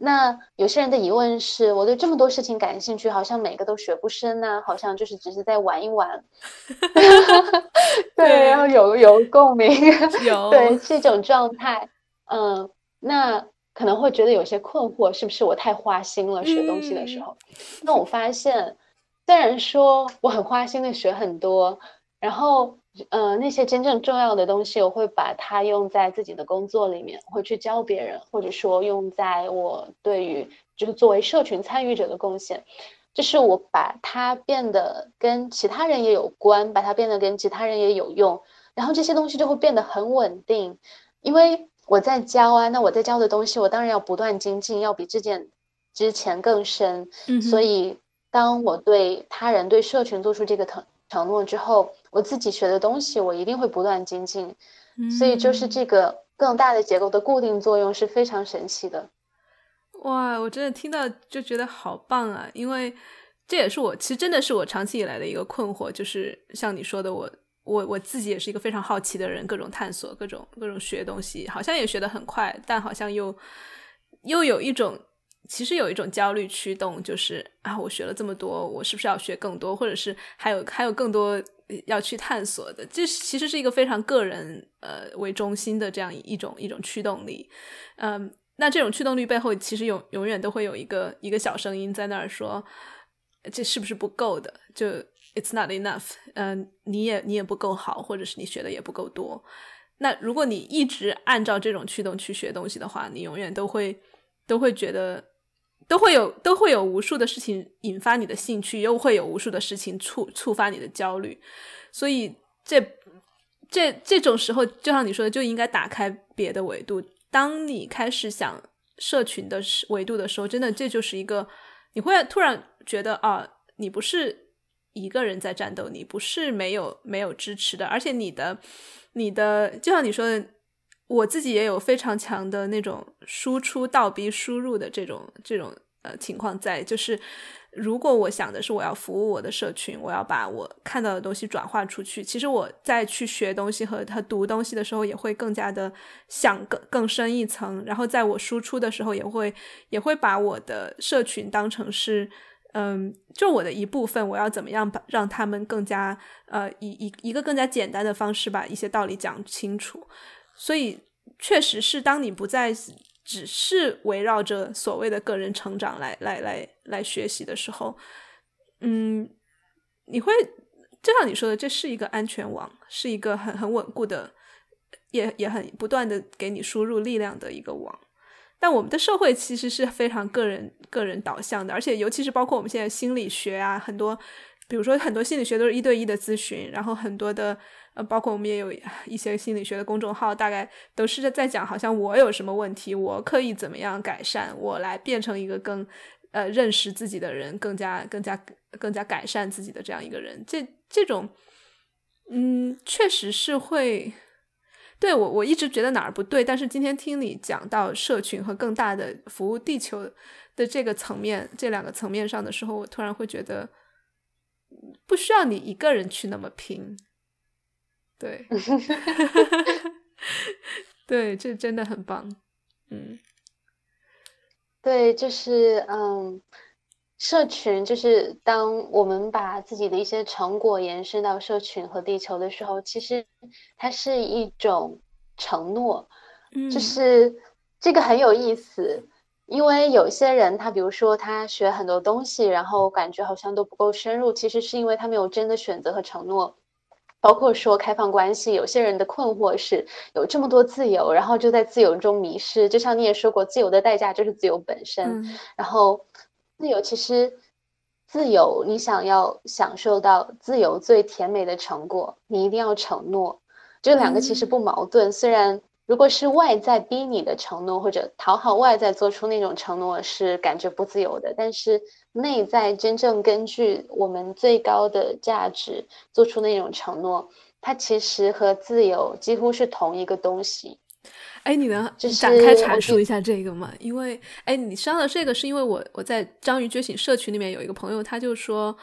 那有些人的疑问是，我对这么多事情感兴趣，好像每个都学不深呢，好像就是只是在玩一玩。对，然后有有共鸣，有对这种状态，嗯，那可能会觉得有些困惑，是不是我太花心了学东西的时候？那我发现，虽然说我很花心的学很多，然后。呃，那些真正重要的东西，我会把它用在自己的工作里面，会去教别人，或者说用在我对于就是作为社群参与者的贡献，就是我把它变得跟其他人也有关，把它变得跟其他人也有用，然后这些东西就会变得很稳定，因为我在教啊，那我在教的东西，我当然要不断精进，要比之前之前更深，所以当我对他人、对社群做出这个承承诺之后。我自己学的东西，我一定会不断精进，所以就是这个更大的结构的固定作用是非常神奇的。哇，我真的听到就觉得好棒啊！因为这也是我其实真的是我长期以来的一个困惑，就是像你说的，我我我自己也是一个非常好奇的人，各种探索，各种各种学东西，好像也学得很快，但好像又又有一种其实有一种焦虑驱动，就是啊，我学了这么多，我是不是要学更多，或者是还有还有更多要去探索的？这其实是一个非常个人呃为中心的这样一种一种驱动力。嗯，那这种驱动力背后，其实永永远都会有一个一个小声音在那儿说，这是不是不够的？就 it's not enough。嗯，你也你也不够好，或者是你学的也不够多。那如果你一直按照这种驱动去学东西的话，你永远都会都会觉得。都会有都会有无数的事情引发你的兴趣，又会有无数的事情触触发你的焦虑，所以这这这种时候，就像你说的，就应该打开别的维度。当你开始想社群的维度的时候，真的这就是一个你会突然觉得啊，你不是一个人在战斗，你不是没有没有支持的，而且你的你的就像你说的。我自己也有非常强的那种输出倒逼输入的这种这种呃情况在，就是如果我想的是我要服务我的社群，我要把我看到的东西转化出去，其实我在去学东西和他读东西的时候，也会更加的想更更深一层，然后在我输出的时候，也会也会把我的社群当成是嗯，就我的一部分，我要怎么样把让他们更加呃以一一个更加简单的方式把一些道理讲清楚。所以，确实是当你不再只是围绕着所谓的个人成长来来来来学习的时候，嗯，你会就像你说的，这是一个安全网，是一个很很稳固的，也也很不断的给你输入力量的一个网。但我们的社会其实是非常个人个人导向的，而且尤其是包括我们现在心理学啊，很多，比如说很多心理学都是一对一的咨询，然后很多的。呃，包括我们也有一些心理学的公众号，大概都是在讲，好像我有什么问题，我可以怎么样改善，我来变成一个更呃认识自己的人，更加更加更加改善自己的这样一个人。这这种，嗯，确实是会对我我一直觉得哪儿不对，但是今天听你讲到社群和更大的服务地球的这个层面，这两个层面上的时候，我突然会觉得不需要你一个人去那么拼。对，对，这真的很棒。嗯，对，就是嗯，社群就是当我们把自己的一些成果延伸到社群和地球的时候，其实它是一种承诺。嗯，就是这个很有意思，因为有些人他比如说他学很多东西，然后感觉好像都不够深入，其实是因为他没有真的选择和承诺。包括说开放关系，有些人的困惑是有这么多自由，然后就在自由中迷失。就像你也说过，自由的代价就是自由本身。然后，自由其实，自由你想要享受到自由最甜美的成果，你一定要承诺。这两个其实不矛盾，虽然。如果是外在逼你的承诺，或者讨好外在做出那种承诺，是感觉不自由的。但是内在真正根据我们最高的价值做出那种承诺，它其实和自由几乎是同一个东西。哎，你能展开阐述一下这个吗？因为，哎，你说到这个，是因为我我在章鱼觉醒社群里面有一个朋友，他就说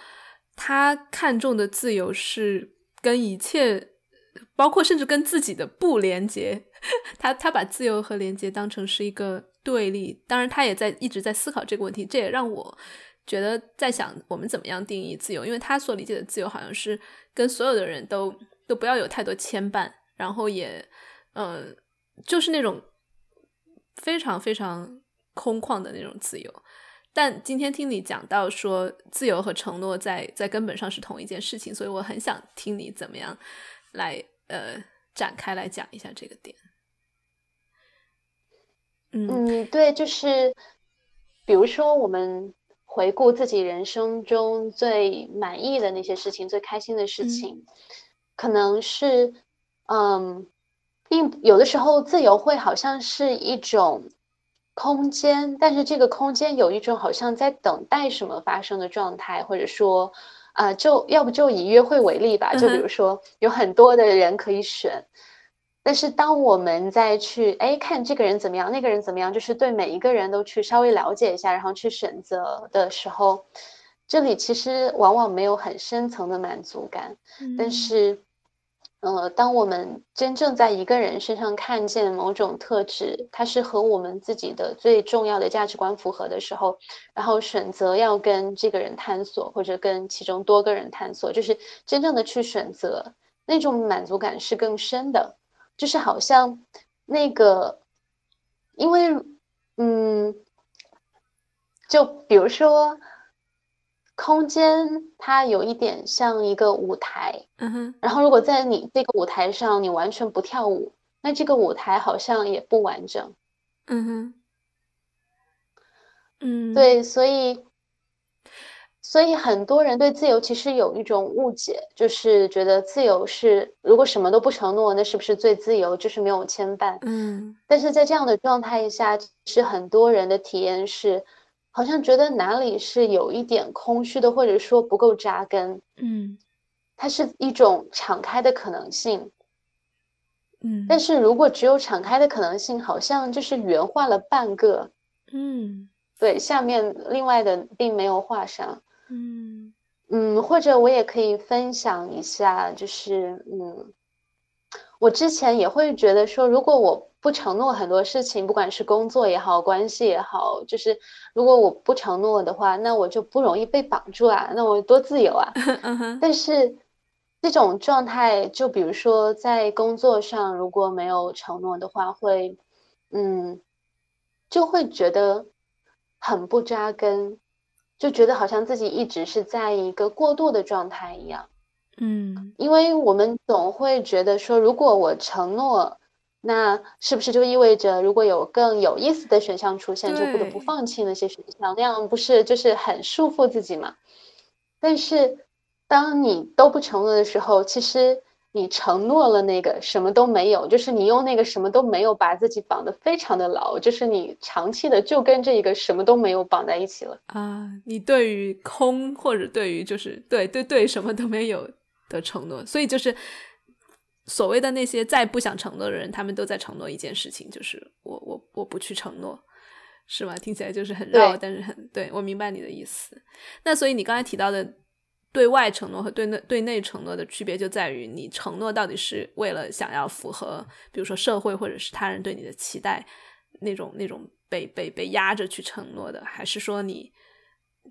他看重的自由是跟一切。包括甚至跟自己的不连接，他他把自由和连接当成是一个对立。当然，他也在一直在思考这个问题。这也让我觉得在想，我们怎么样定义自由？因为他所理解的自由，好像是跟所有的人都都不要有太多牵绊，然后也呃，就是那种非常非常空旷的那种自由。但今天听你讲到说，自由和承诺在在根本上是同一件事情，所以我很想听你怎么样。来，呃，展开来讲一下这个点。嗯，对，就是，比如说，我们回顾自己人生中最满意的那些事情、最开心的事情，可能是，嗯，并有的时候自由会好像是一种空间，但是这个空间有一种好像在等待什么发生的状态，或者说。啊，就要不就以约会为例吧，就比如说有很多的人可以选，但是当我们再去哎看这个人怎么样，那个人怎么样，就是对每一个人都去稍微了解一下，然后去选择的时候，这里其实往往没有很深层的满足感。但是，呃，当我们真正在一个人身上看见某种特质，它是和我们自己的最重要的价值观符合的时候，然后选择要跟这个人探索，或者跟其中多个人探索，就是真正的去选择，那种满足感是更深的，就是好像那个，因为，嗯，就比如说。空间它有一点像一个舞台，嗯哼。然后如果在你这个舞台上你完全不跳舞，那这个舞台好像也不完整。嗯哼。嗯，对，所以，所以很多人对自由其实有一种误解，就是觉得自由是如果什么都不承诺，那是不是最自由？就是没有牵绊。嗯。但是在这样的状态下，其实很多人的体验是。好像觉得哪里是有一点空虚的，或者说不够扎根。嗯，它是一种敞开的可能性。嗯，但是如果只有敞开的可能性，好像就是圆画了半个。嗯，对，下面另外的并没有画上。嗯嗯，或者我也可以分享一下，就是嗯。我之前也会觉得说，如果我不承诺很多事情，不管是工作也好，关系也好，就是如果我不承诺的话，那我就不容易被绑住啊，那我多自由啊。但是这种状态，就比如说在工作上，如果没有承诺的话，会，嗯，就会觉得很不扎根，就觉得好像自己一直是在一个过渡的状态一样。嗯，因为我们总会觉得说，如果我承诺，那是不是就意味着如果有更有意思的选项出现，就不得不放弃那些选项？那样不是就是很束缚自己嘛？但是，当你都不承诺的时候，其实你承诺了那个什么都没有，就是你用那个什么都没有把自己绑得非常的牢，就是你长期的就跟这一个什么都没有绑在一起了啊。你对于空或者对于就是对对对什么都没有。的承诺，所以就是所谓的那些再不想承诺的人，他们都在承诺一件事情，就是我我我不去承诺，是吗？听起来就是很绕，但是很对我明白你的意思。那所以你刚才提到的对外承诺和对内对内承诺的区别，就在于你承诺到底是为了想要符合，比如说社会或者是他人对你的期待，那种那种被被被压着去承诺的，还是说你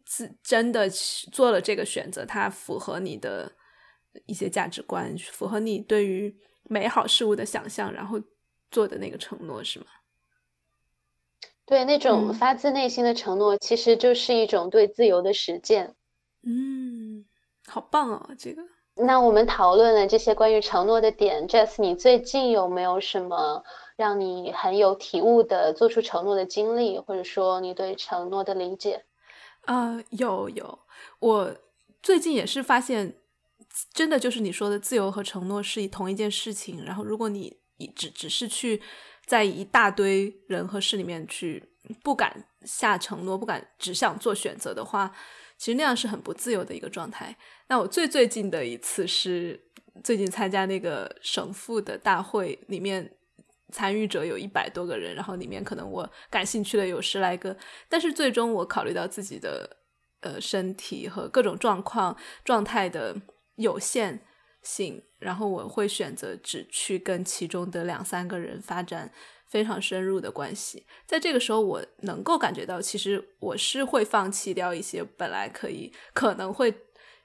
自真的做了这个选择，它符合你的。一些价值观符合你对于美好事物的想象，然后做的那个承诺是吗？对，那种发自内心的承诺，其实就是一种对自由的实践。嗯，好棒啊！这个。那我们讨论了这些关于承诺的点，Jess，你最近有没有什么让你很有体悟的做出承诺的经历，或者说你对承诺的理解？啊，有有，我最近也是发现。真的就是你说的，自由和承诺是同一件事情。然后，如果你只只是去在一大堆人和事里面去不敢下承诺，不敢只想做选择的话，其实那样是很不自由的一个状态。那我最最近的一次是最近参加那个省妇的大会，里面参与者有一百多个人，然后里面可能我感兴趣的有十来个，但是最终我考虑到自己的呃身体和各种状况状态的。有限性，然后我会选择只去跟其中的两三个人发展非常深入的关系。在这个时候，我能够感觉到，其实我是会放弃掉一些本来可以可能会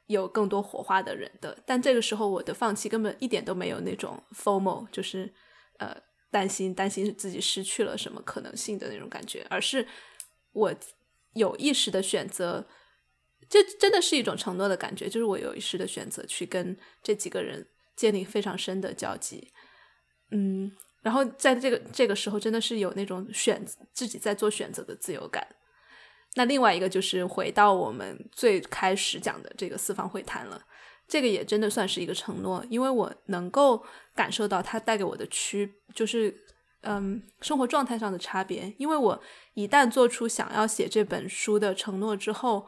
有更多火花的人的。但这个时候，我的放弃根本一点都没有那种 formal，就是呃担心担心自己失去了什么可能性的那种感觉，而是我有意识的选择。这真的是一种承诺的感觉，就是我有意识的选择去跟这几个人建立非常深的交集，嗯，然后在这个这个时候，真的是有那种选自己在做选择的自由感。那另外一个就是回到我们最开始讲的这个四方会谈了，这个也真的算是一个承诺，因为我能够感受到它带给我的区，就是嗯生活状态上的差别。因为我一旦做出想要写这本书的承诺之后。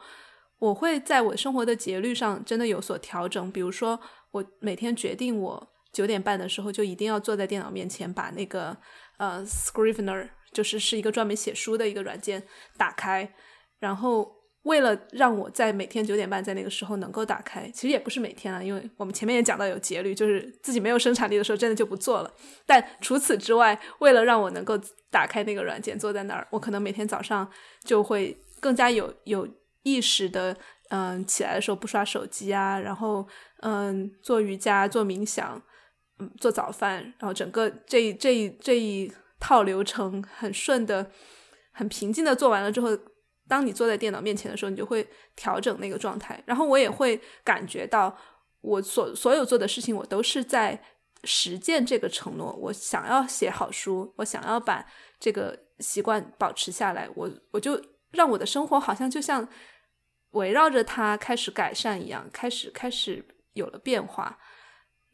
我会在我生活的节律上真的有所调整，比如说，我每天决定我九点半的时候就一定要坐在电脑面前，把那个呃 Scrivener，就是是一个专门写书的一个软件打开，然后为了让我在每天九点半在那个时候能够打开，其实也不是每天啊，因为我们前面也讲到有节律，就是自己没有生产力的时候，真的就不做了。但除此之外，为了让我能够打开那个软件，坐在那儿，我可能每天早上就会更加有有意识的，嗯，起来的时候不刷手机啊，然后嗯，做瑜伽、做冥想，做早饭，然后整个这这一这一套流程很顺的、很平静的做完了之后。当你坐在电脑面前的时候，你就会调整那个状态，然后我也会感觉到我所所有做的事情，我都是在实践这个承诺。我想要写好书，我想要把这个习惯保持下来，我我就让我的生活好像就像围绕着它开始改善一样，开始开始有了变化。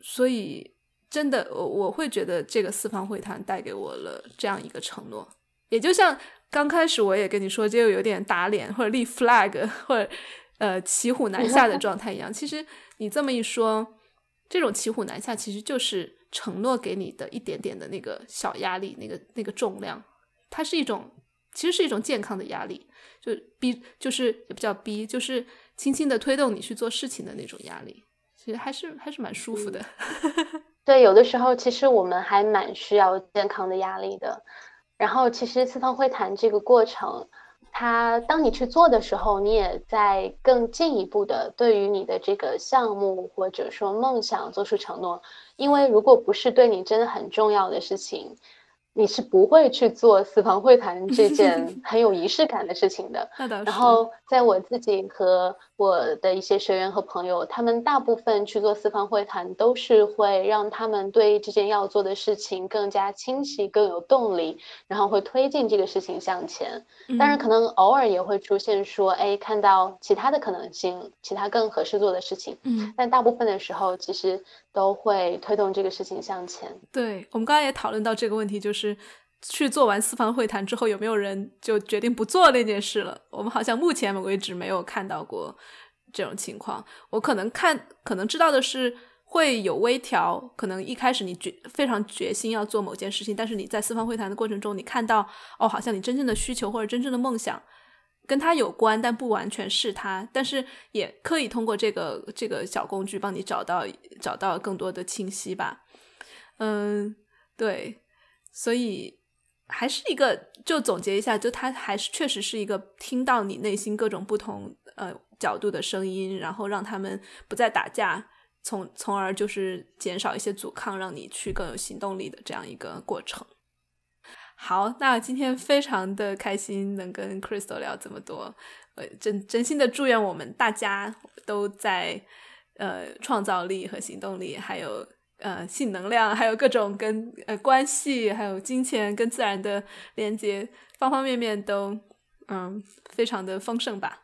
所以，真的，我我会觉得这个四方会谈带给我了这样一个承诺，也就像。刚开始我也跟你说，就有点打脸或者立 flag 或者呃骑虎难下的状态一样。其实你这么一说，这种骑虎难下其实就是承诺给你的一点点的那个小压力，那个那个重量，它是一种其实是一种健康的压力，就逼就是也不叫逼，就是轻轻的推动你去做事情的那种压力，其实还是还是蛮舒服的。对，有的时候其实我们还蛮需要健康的压力的。然后，其实四方会谈这个过程，它当你去做的时候，你也在更进一步的对于你的这个项目或者说梦想做出承诺。因为如果不是对你真的很重要的事情，你是不会去做四方会谈这件 很有仪式感的事情的。然后，在我自己和我的一些学员和朋友，他们大部分去做四方会谈，都是会让他们对这件要做的事情更加清晰、更有动力，然后会推进这个事情向前。当然，可能偶尔也会出现说，哎，看到其他的可能性，其他更合适做的事情。嗯，但大部分的时候，其实都会推动这个事情向前。对我们刚才也讨论到这个问题，就是去做完四方会谈之后，有没有人就决定不做那件事了？我们好像目前为止没有看到过。这种情况，我可能看，可能知道的是会有微调。可能一开始你决非常决心要做某件事情，但是你在四方会谈的过程中，你看到哦，好像你真正的需求或者真正的梦想跟他有关，但不完全是他。但是也可以通过这个这个小工具帮你找到找到更多的清晰吧。嗯，对，所以还是一个，就总结一下，就他还是确实是一个听到你内心各种不同呃。角度的声音，然后让他们不再打架，从从而就是减少一些阻抗，让你去更有行动力的这样一个过程。好，那今天非常的开心能跟 Crystal 聊这么多，呃，真真心的祝愿我们大家都在呃创造力和行动力，还有呃性能量，还有各种跟呃关系，还有金钱跟自然的连接，方方面面都嗯非常的丰盛吧。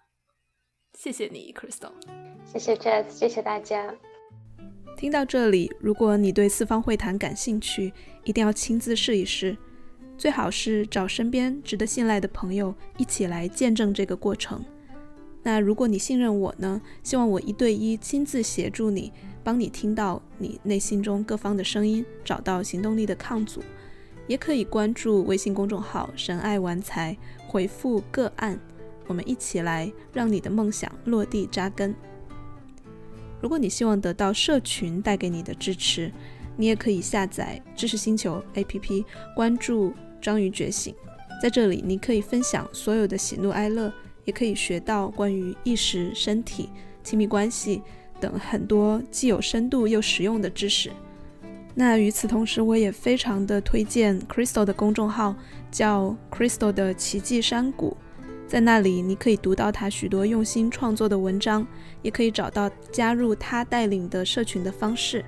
谢谢你，Crystal。谢谢 Jazz，谢谢大家。听到这里，如果你对四方会谈感兴趣，一定要亲自试一试。最好是找身边值得信赖的朋友一起来见证这个过程。那如果你信任我呢？希望我一对一亲自协助你，帮你听到你内心中各方的声音，找到行动力的抗阻。也可以关注微信公众号“神爱玩财”，回复个案。我们一起来让你的梦想落地扎根。如果你希望得到社群带给你的支持，你也可以下载知识星球 APP，关注章鱼觉醒。在这里，你可以分享所有的喜怒哀乐，也可以学到关于意识、身体、亲密关系等很多既有深度又实用的知识。那与此同时，我也非常的推荐 Crystal 的公众号，叫 Crystal 的奇迹山谷。在那里，你可以读到他许多用心创作的文章，也可以找到加入他带领的社群的方式。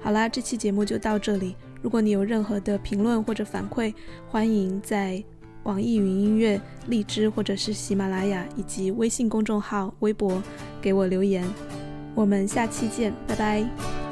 好啦，这期节目就到这里。如果你有任何的评论或者反馈，欢迎在网易云音乐、荔枝或者是喜马拉雅以及微信公众号、微博给我留言。我们下期见，拜拜。